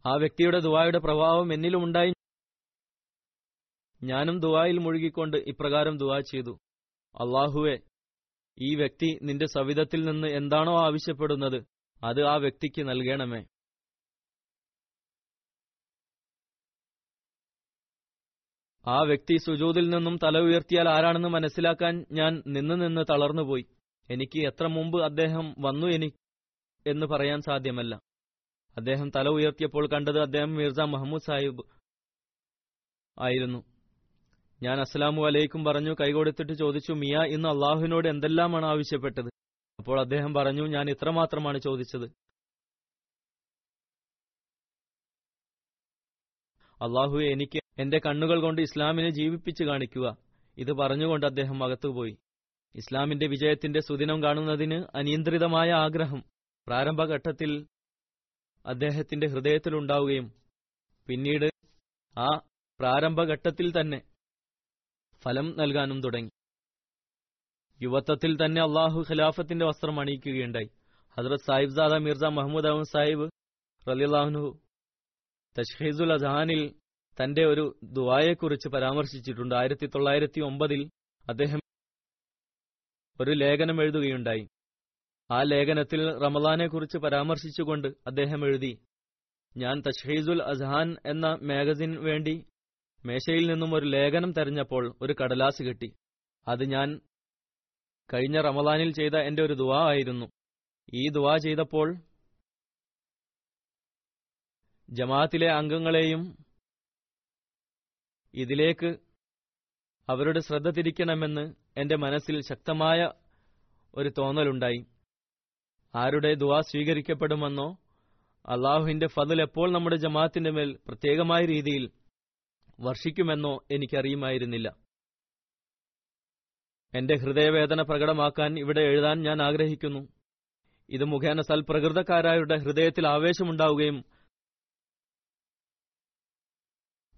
ആ വ്യക്തിയുടെ ദുവായുടെ പ്രഭാവം എന്നിലും ഉണ്ടായി. ഞാനും ദുവായിൽ മുഴുകിക്കൊണ്ട് ഇപ്രകാരം ദുവാ ചെയ്തു. അള്ളാഹുവെ ഈ വ്യക്തി നിന്റെ സവിധത്തിൽ നിന്ന് എന്താണോ ആവശ്യപ്പെടുന്നത് അത് ആ വ്യക്തിക്ക് നൽകണമേ. ആ വ്യക്തി സുജൂതിൽ നിന്നും തല ഉയർത്തിയാൽ ആരാണെന്ന് മനസ്സിലാക്കാൻ ഞാൻ നിന്ന് നിന്ന് തളർന്നുപോയി. എനിക്ക് എത്ര മുമ്പ് അദ്ദേഹം വന്നു എനി എന്ന് പറയാൻ സാധ്യമല്ല. അദ്ദേഹം തല ഉയർത്തിയപ്പോൾ കണ്ടത് അദ്ദേഹം മിർസ മുഹമ്മദ് സാഹിബ് ആയിരുന്നു. ഞാൻ അസ്സലാമു അലൈക്കും പറഞ്ഞു കൈകൊടുത്തിട്ട് ചോദിച്ചു മിയ ഇന്ന് അള്ളാഹുവിനോട് എന്തെല്ലാമാണ് ആവശ്യപ്പെട്ടത്? അപ്പോൾ അദ്ദേഹം പറഞ്ഞു ഞാൻ ഇത്രമാത്രമാണ് ചോദിച്ചത്. അള്ളാഹുവെ എനിക്ക് എന്റെ കണ്ണുകൾ കൊണ്ട് ഇസ്ലാമിനെ ജീവിപ്പിച്ചു കാണിക്കുക. ഇത് പറഞ്ഞുകൊണ്ട് അദ്ദേഹം അകത്തുപോയി ഇസ്ലാമിന്റെ വിജയത്തിന്റെ സുദിനം കാണുന്നതിന് അനിയന്ത്രിതമായ ആഗ്രഹം. പ്രാരംഭഘട്ടത്തിൽ അദ്ദേഹത്തിന്റെ ഹൃദയത്തിലുണ്ടാവുകയും പിന്നീട് ആ പ്രാരംഭഘട്ടത്തിൽ തന്നെ ഫലം നൽകാനും തുടങ്ങി. യുവത്വത്തിൽ തന്നെ അള്ളാഹു ഖിലാഫത്തിന്റെ വസ്ത്രം അണിയിക്കുകയുണ്ടായി. ഹജ്രത് സാഹിബ് സാദ മിർസ മഹമ്മൂദ് അഹമ്മദ് സാഹിബ് റലിഹു തഷ്ഹീസുൽ അസഹാനിൽ തന്റെ ഒരു ദുവായെക്കുറിച്ച് പരാമർശിച്ചിട്ടുണ്ട്. ആയിരത്തി തൊള്ളായിരത്തി ഒമ്പതിൽ അദ്ദേഹം ഒരു ലേഖനം എഴുതുകയുണ്ടായി. ആ ലേഖനത്തിൽ റമലാനെക്കുറിച്ച് പരാമർശിച്ചുകൊണ്ട് അദ്ദേഹം എഴുതി ഞാൻ തഷ്ഹീസുൽ അസ്ഹാൻ എന്ന മാഗസിൻ വേണ്ടി മേശയിൽ നിന്നും ഒരു ലേഖനം തെരഞ്ഞപ്പോൾ ഒരു കടലാസ് കിട്ടി. അത് ഞാൻ കഴിഞ്ഞ റമദാനിൽ ചെയ്ത എന്റെ ഒരു ദുവാ ആയിരുന്നു. ഈ ദുവാ ചെയ്തപ്പോൾ ജമാഅത്തിലെ അംഗങ്ങളെയും ഇതിലേക്ക് അവരുടെ ശ്രദ്ധ തിരിക്കണമെന്ന് എന്റെ മനസ്സിൽ ശക്തമായ ഒരു തോന്നലുണ്ടായി. ആരുടെ ദുവാ സ്വീകരിക്കപ്പെടുമെന്നോ അള്ളാഹുവിന്റെ ഫതിൽ എപ്പോൾ നമ്മുടെ ജമാഅത്തിന്റെ മേൽ പ്രത്യേകമായ രീതിയിൽ വർഷിക്കുമെന്നോ എനിക്കറിയുമായിരുന്നില്ല. എന്റെ ഹൃദയവേദന പ്രകടമാക്കാൻ ഇവിടെ എഴുതാൻ ഞാൻ ആഗ്രഹിക്കുന്നു. ഇത് മുഖേന സൽപ്രകൃതക്കാരായവരുടെ ഹൃദയത്തിൽ ആവേശമുണ്ടാവുകയും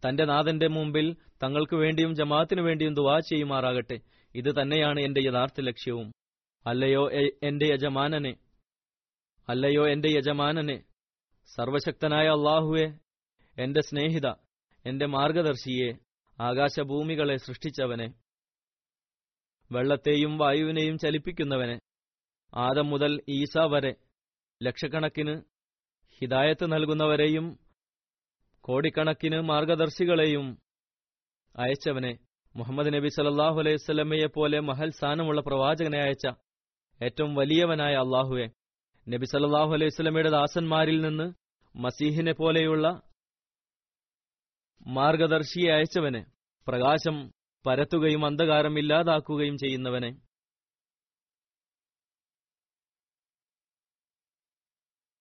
തന്റെ നാഥന്റെ മുമ്പിൽ തങ്ങൾക്ക് വേണ്ടിയും ജമാഅത്തിനു വേണ്ടിയും ദുവാ ചെയ്യുമാറാകട്ടെ. ഇത് തന്നെയാണ് എന്റെ യഥാർത്ഥ ലക്ഷ്യവും. അല്ലയോ എന്റെ യജമാനനെ. അല്ലയോ എന്റെ യജമാനനെ. സർവശക്തനായ അള്ളാഹുവെ എന്റെ സ്നേഹിത എന്റെ മാർഗദർശിയെ ആകാശഭൂമികളെ സൃഷ്ടിച്ചവനെ വെള്ളത്തെയും വായുവിനെയും ചലിപ്പിക്കുന്നവനെ ആദം മുതൽ ഈസ വരെ ലക്ഷക്കണക്കിന് ഹിദായത്ത് നൽകുന്നവരെയും കോടിക്കണക്കിന് മാർഗദർശികളെയും അയച്ചവനെ മുഹമ്മദ് നബി സലല്ലാഹു അലൈഹി പോലെ മഹൽ സ്ഥാനമുള്ള പ്രവാചകനെ അയച്ച ഏറ്റവും വലിയവനായ അള്ളാഹുവെ നബി സലല്ലാഹു അലൈഹി സ്വലമയുടെ ദാസന്മാരിൽ നിന്ന് മസീഹിനെ പോലെയുള്ള മാർഗദർശിയെ അയച്ചവനെ. പ്രകാശം പരത്തുകയും അന്ധകാരം ഇല്ലാതാക്കുകയും ചെയ്യുന്നവനെ.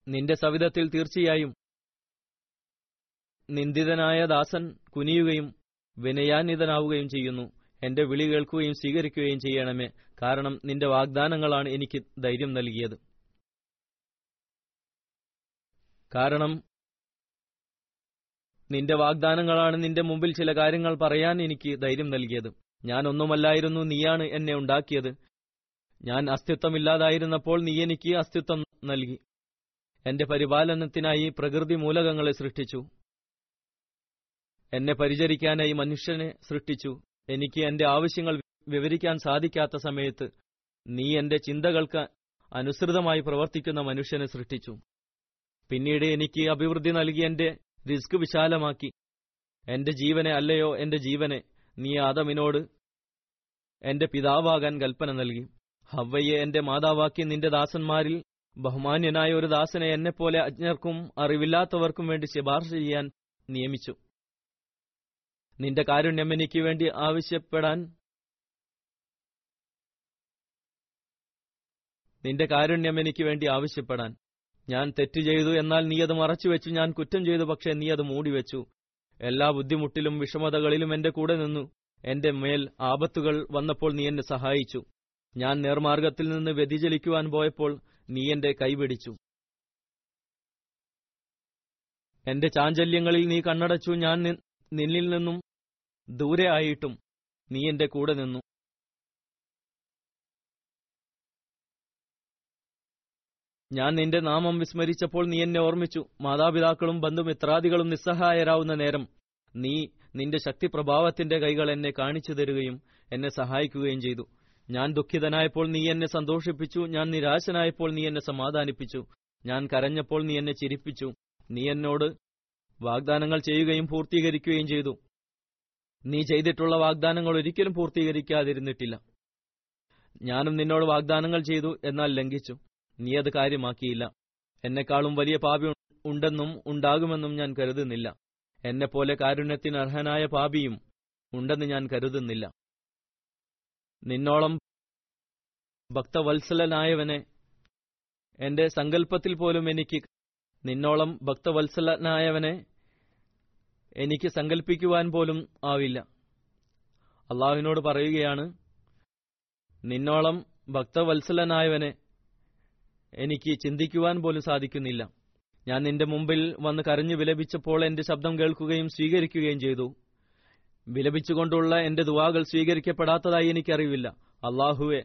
നിന്റെ സവിധത്തിൽ തീർച്ചയായും. നിന്ദിതനായ ദാസൻ കുനിയുകയും വിനയാന്വിതനാവുകയും ചെയ്യുന്നു. എന്റെ വിളി കേൾക്കുകയും സ്വീകരിക്കുകയും ചെയ്യണമേ. കാരണം നിന്റെ വാഗ്ദാനങ്ങളാണ് എനിക്ക് ധൈര്യം നൽകിയത്. കാരണം നിന്റെ വാഗ്ദാനങ്ങളാണ് നിന്റെ മുമ്പിൽ ചില കാര്യങ്ങൾ പറയാൻ എനിക്ക് ധൈര്യം നൽകിയത്. ഞാൻ ഒന്നുമല്ലായിരുന്നു നീയാണ് എന്നെ ഉണ്ടാക്കിയത്. ഞാൻ അസ്തിത്വമില്ലാതായിരുന്നപ്പോൾ നീ എനിക്ക് അസ്തിത്വം നൽകി. എന്റെ പരിപാലനത്തിനായി പ്രകൃതി മൂലകങ്ങളെ സൃഷ്ടിച്ചു. എന്നെ പരിചരിക്കാനായി മനുഷ്യനെ സൃഷ്ടിച്ചു. എനിക്ക് എന്റെ ആവശ്യങ്ങൾ വിവരിക്കാൻ സാധിക്കാത്ത സമയത്ത് നീ എന്റെ ചിന്തകൾക്ക് അനുസൃതമായി പ്രവർത്തിക്കുന്ന മനുഷ്യനെ സൃഷ്ടിച്ചു. പിന്നീട് എനിക്ക് അഭിവൃദ്ധി നൽകി എന്റെ റിസ്ക് വിശാലമാക്കി. എന്റെ ജീവനെ അല്ലയോ എന്റെ ജീവനെ? നീ ആദമിനോട് എന്റെ പിതാവാകാൻ കൽപ്പന നൽകി. ഹവ്വയെ എന്റെ മാതാവാക്കി നിന്റെ ദാസന്മാരിൽ ബഹുമാന്യനായ ഒരു ദാസനെ എന്നെപ്പോലെ അജ്ഞർക്കും അറിവില്ലാത്തവർക്കും വേണ്ടി ശുപാർശ ചെയ്യാൻ നിയമിച്ചു. നിന്റെ കാരുണ്യം എനിക്ക് വേണ്ടി ആവശ്യപ്പെടാൻ നിന്റെ കാരുണ്യം എനിക്ക് വേണ്ടി ആവശ്യപ്പെടാൻ ഞാൻ തെറ്റ് ചെയ്തു എന്നാൽ നീ അത് മറച്ചു വെച്ചു. ഞാൻ കുറ്റം ചെയ്തു പക്ഷേ നീ അത് മൂടിവെച്ചു എല്ലാ ബുദ്ധിമുട്ടിലും വിഷമതകളിലും എന്റെ കൂടെ നിന്നു. എന്റെ മേൽ ആപത്തുകൾ വന്നപ്പോൾ നീ എന്നെ സഹായിച്ചു. ഞാൻ നേർമാർഗത്തിൽ നിന്ന് വ്യതിചലിക്കുവാൻ പോയപ്പോൾ നീ എന്റെ കൈപിടിച്ചു എന്റെ ചാഞ്ചല്യങ്ങളിൽ നീ കണ്ണടച്ചു. ഞാൻ നിന്നിൽ നിന്നും ദൂരെ ആയിട്ടും നീ എന്റെ കൂടെ നിന്നു. ഞാൻ നിന്റെ നാമം വിസ്മരിച്ചപ്പോൾ നീ എന്നെ ഓർമ്മിച്ചു. മാതാപിതാക്കളും ബന്ധുമിത്രാദികളും നിസ്സഹായരാവുന്ന നേരം നീ നിന്റെ ശക്തിപ്രഭാവത്തിന്റെ കൈകൾ എന്നെ കാണിച്ചു തരുകയും എന്നെ സഹായിക്കുകയും ചെയ്തു. ഞാൻ ദുഃഖിതനായപ്പോൾ നീ എന്നെ സന്തോഷിപ്പിച്ചു. ഞാൻ നിരാശനായപ്പോൾ നീ എന്നെ സമാധാനിപ്പിച്ചു. ഞാൻ കരഞ്ഞപ്പോൾ നീ എന്നെ ചിരിപ്പിച്ചു. നീ എന്നോട് വാഗ്ദാനങ്ങൾ ചെയ്യുകയും പൂർത്തീകരിക്കുകയും ചെയ്തു. നീ ചെയ്തിട്ടുള്ള വാഗ്ദാനങ്ങൾ ഒരിക്കലും പൂർത്തീകരിക്കാതിരുന്നിട്ടില്ല. ഞാനും നിന്നോട് വാഗ്ദാനങ്ങൾ ചെയ്തു എന്നാൽ ലംഘിച്ചു. നീ അത് കാര്യമാക്കിയില്ല. എന്നെക്കാളും വലിയ പാപി ഉണ്ടെന്നും ഉണ്ടാകുമെന്നും ഞാൻ കരുതുന്നില്ല. എന്നെപ്പോലെ കാരുണ്യത്തിന് അർഹനായ പാപിയും ഉണ്ടെന്ന് ഞാൻ കരുതുന്നില്ല. നിന്നോളം ഭക്തവത്സലനായവനെ എന്റെ സങ്കല്പത്തിൽ പോലും എനിക്ക് നിന്നോളം ഭക്തവത്സലനായവനെ എനിക്ക് സങ്കല്പിക്കുവാൻ പോലും ആവില്ല. അള്ളാഹുവിനോട് പറയുകയാണ് നിന്നോളം ഭക്തവത്സലനായവനെ എനിക്ക് ചിന്തിക്കുവാൻ പോലും സാധിക്കുന്നില്ല. ഞാൻ നിന്റെ മുമ്പിൽ വന്ന് കരഞ്ഞു വിലപിച്ചപ്പോൾ എന്റെ ശബ്ദം കേൾക്കുകയും സ്വീകരിക്കുകയും ചെയ്തു. വിലപിച്ചുകൊണ്ടുള്ള എന്റെ ദുവാകൾ സ്വീകരിക്കപ്പെടാത്തതായി എനിക്കറിവില്ല. അള്ളാഹുവെ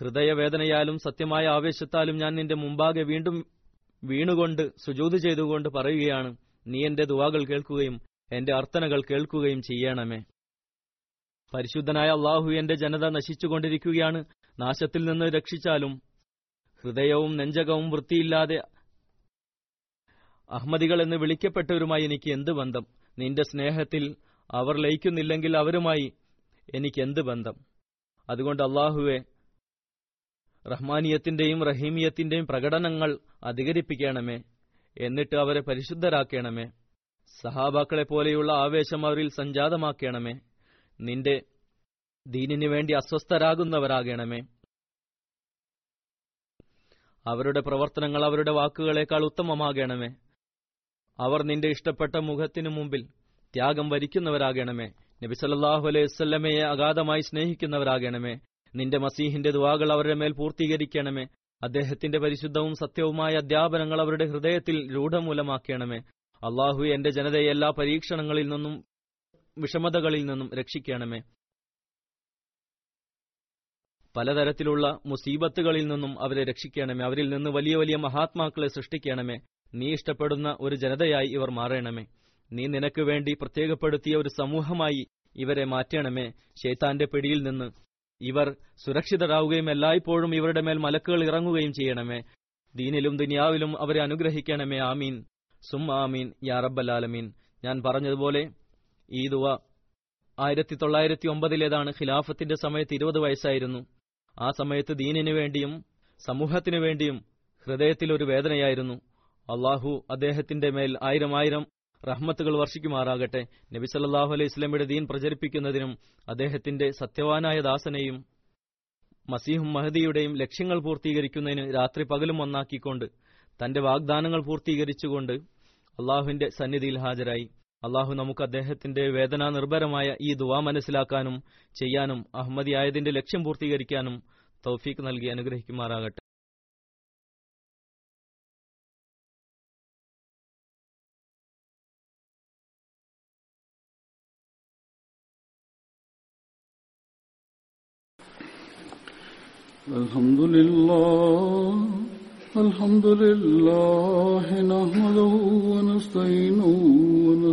ഹൃദയവേദനയാലും സത്യമായ ആവേശത്താലും ഞാൻ നിന്റെ മുമ്പാകെ വീണ്ടും വീണുകൊണ്ട് സുജൂത് ചെയ്തുകൊണ്ട് പറയുകയാണ് നീ എന്റെ ദുവാകൾ കേൾക്കുകയും എന്റെ അർത്ഥനകൾ കേൾക്കുകയും ചെയ്യണമേ. പരിശുദ്ധനായ അള്ളാഹു എന്റെ ജനത നശിച്ചുകൊണ്ടിരിക്കുകയാണ്. നാശത്തിൽ നിന്ന് രക്ഷിച്ചാലും ഹൃദയവും നെഞ്ചകവും വൃത്തിയില്ലാതെ അഹമ്മദികൾ എന്ന് വിളിക്കപ്പെട്ടവരുമായി എനിക്ക് എന്ത് ബന്ധം? നിന്റെ സ്നേഹത്തിൽ അവർ ലയിക്കുന്നില്ലെങ്കിൽ അവരുമായി എനിക്ക് എന്ത് ബന്ധം? അതുകൊണ്ട് അള്ളാഹുവെ റഹ്മാനിയത്തിന്റെയും റഹീമിയത്തിന്റെയും പ്രകടനങ്ങൾ അധികരിപ്പിക്കണമേ എന്നിട്ട് അവരെ പരിശുദ്ധരാക്കണമേ സഹാബാക്കളെ പോലെയുള്ള ആവേശം അവരിൽ സഞ്ജാതമാക്കണമേ നിന്റെ ദീനിനു വേണ്ടി അസ്വസ്ഥരാകുന്നവരാകണമേ അവരുടെ പ്രവർത്തനങ്ങൾ അവരുടെ വാക്കുകളേക്കാൾ ഉത്തമമാകണമേ. അവർ നിന്റെ ഇഷ്ടപ്പെട്ട മുഖത്തിനു മുമ്പിൽ ത്യാഗം വരിക്കുന്നവരാകണമേ. നബി സല്ലല്ലാഹു അലൈഹി വസല്ലമയെ അഗാധമായി സ്നേഹിക്കുന്നവരാകണമേ. നിന്റെ മസീഹിന്റെ ദുവാകൾ അവരുടെ മേൽ പൂർത്തീകരിക്കണമേ. അദ്ദേഹത്തിന്റെ പരിശുദ്ധവും സത്യവുമായ അധ്യാപനങ്ങൾ അവരുടെ ഹൃദയത്തിൽ രൂഢമൂലമാക്കണമേ. അള്ളാഹു എന്റെ ജനതയെ എല്ലാ പരീക്ഷണങ്ങളിൽ നിന്നും വിഷമതകളിൽ നിന്നും രക്ഷിക്കണമേ. പലതരത്തിലുള്ള മുസീബത്തുകളിൽ നിന്നും അവരെ രക്ഷിക്കണമേ അവരിൽ നിന്ന് വലിയ വലിയ മഹാത്മാക്കളെ സൃഷ്ടിക്കണമേ. നീ ഇഷ്ടപ്പെടുന്ന ഒരു ജനതയായി ഇവർ മാറണമേ. നീ നിനക്ക് വേണ്ടി പ്രത്യേകപ്പെടുത്തിയ ഒരു സമൂഹമായി ഇവരെ മാറ്റണമേ. ശൈത്താന്റെ പിടിയിൽ നിന്ന് ഇവർ സുരക്ഷിതരാവുകയും എല്ലായ്പ്പോഴും ഇവരുടെ മേൽ മലക്കുകൾ ഇറങ്ങുകയും ചെയ്യണമേ. ദീനിലും ദുനിയാവിലും അവരെ അനുഗ്രഹിക്കണമേ. ആമീൻ. സും ആമീൻ. യാ റബ്ബലാലമീൻ ഞാൻ പറഞ്ഞതുപോലെ ഈ ദുവ ആയിരത്തി തൊള്ളായിരത്തി ഒമ്പതിലേതാണ് ഖിലാഫത്തിന്റെ സമയത്ത് ഇരുപത് വയസ്സായിരുന്നു. ആ സമയത്ത് ദീനിനു വേണ്ടിയും സമൂഹത്തിനു വേണ്ടിയും ഹൃദയത്തിൽ ഒരു വേദനയായിരുന്നു. അള്ളാഹു അദ്ദേഹത്തിന്റെ മേൽ ആയിരം ആയിരം റഹ്മത്തുകൾ വർഷിക്കുമാറാകട്ടെ. നബി സല്ലാഹു അലൈഹി സ്വലമിയുടെ ദീൻ പ്രചരിപ്പിക്കുന്നതിനും അദ്ദേഹത്തിന്റെ സത്യവാനായ ദാസനെയും മസീഹും മഹദിയുടെയും ലക്ഷ്യങ്ങൾ പൂർത്തീകരിക്കുന്നതിന് രാത്രി പകലും ഒന്നാക്കിക്കൊണ്ട് തന്റെ വാഗ്ദാനങ്ങൾ പൂർത്തീകരിച്ചുകൊണ്ട് അള്ളാഹുവിന്റെ സന്നിധിയിൽ ഹാജരായി. അള്ളാഹു നമുക്ക് അദ്ദേഹത്തിന്റെ വേദനാ നിർഭരമായ ഈ ദുവാ മനസ്സിലാക്കാനും ചെയ്യാനും അഹമ്മദിയായതിന്റെ ലക്ഷ്യം പൂർത്തീകരിക്കാനും തൗഫീഖ് നൽകി അനുഗ്രഹിക്കുമാറാകട്ടെ الحمد لله الحمد لله نحمده ونستعينه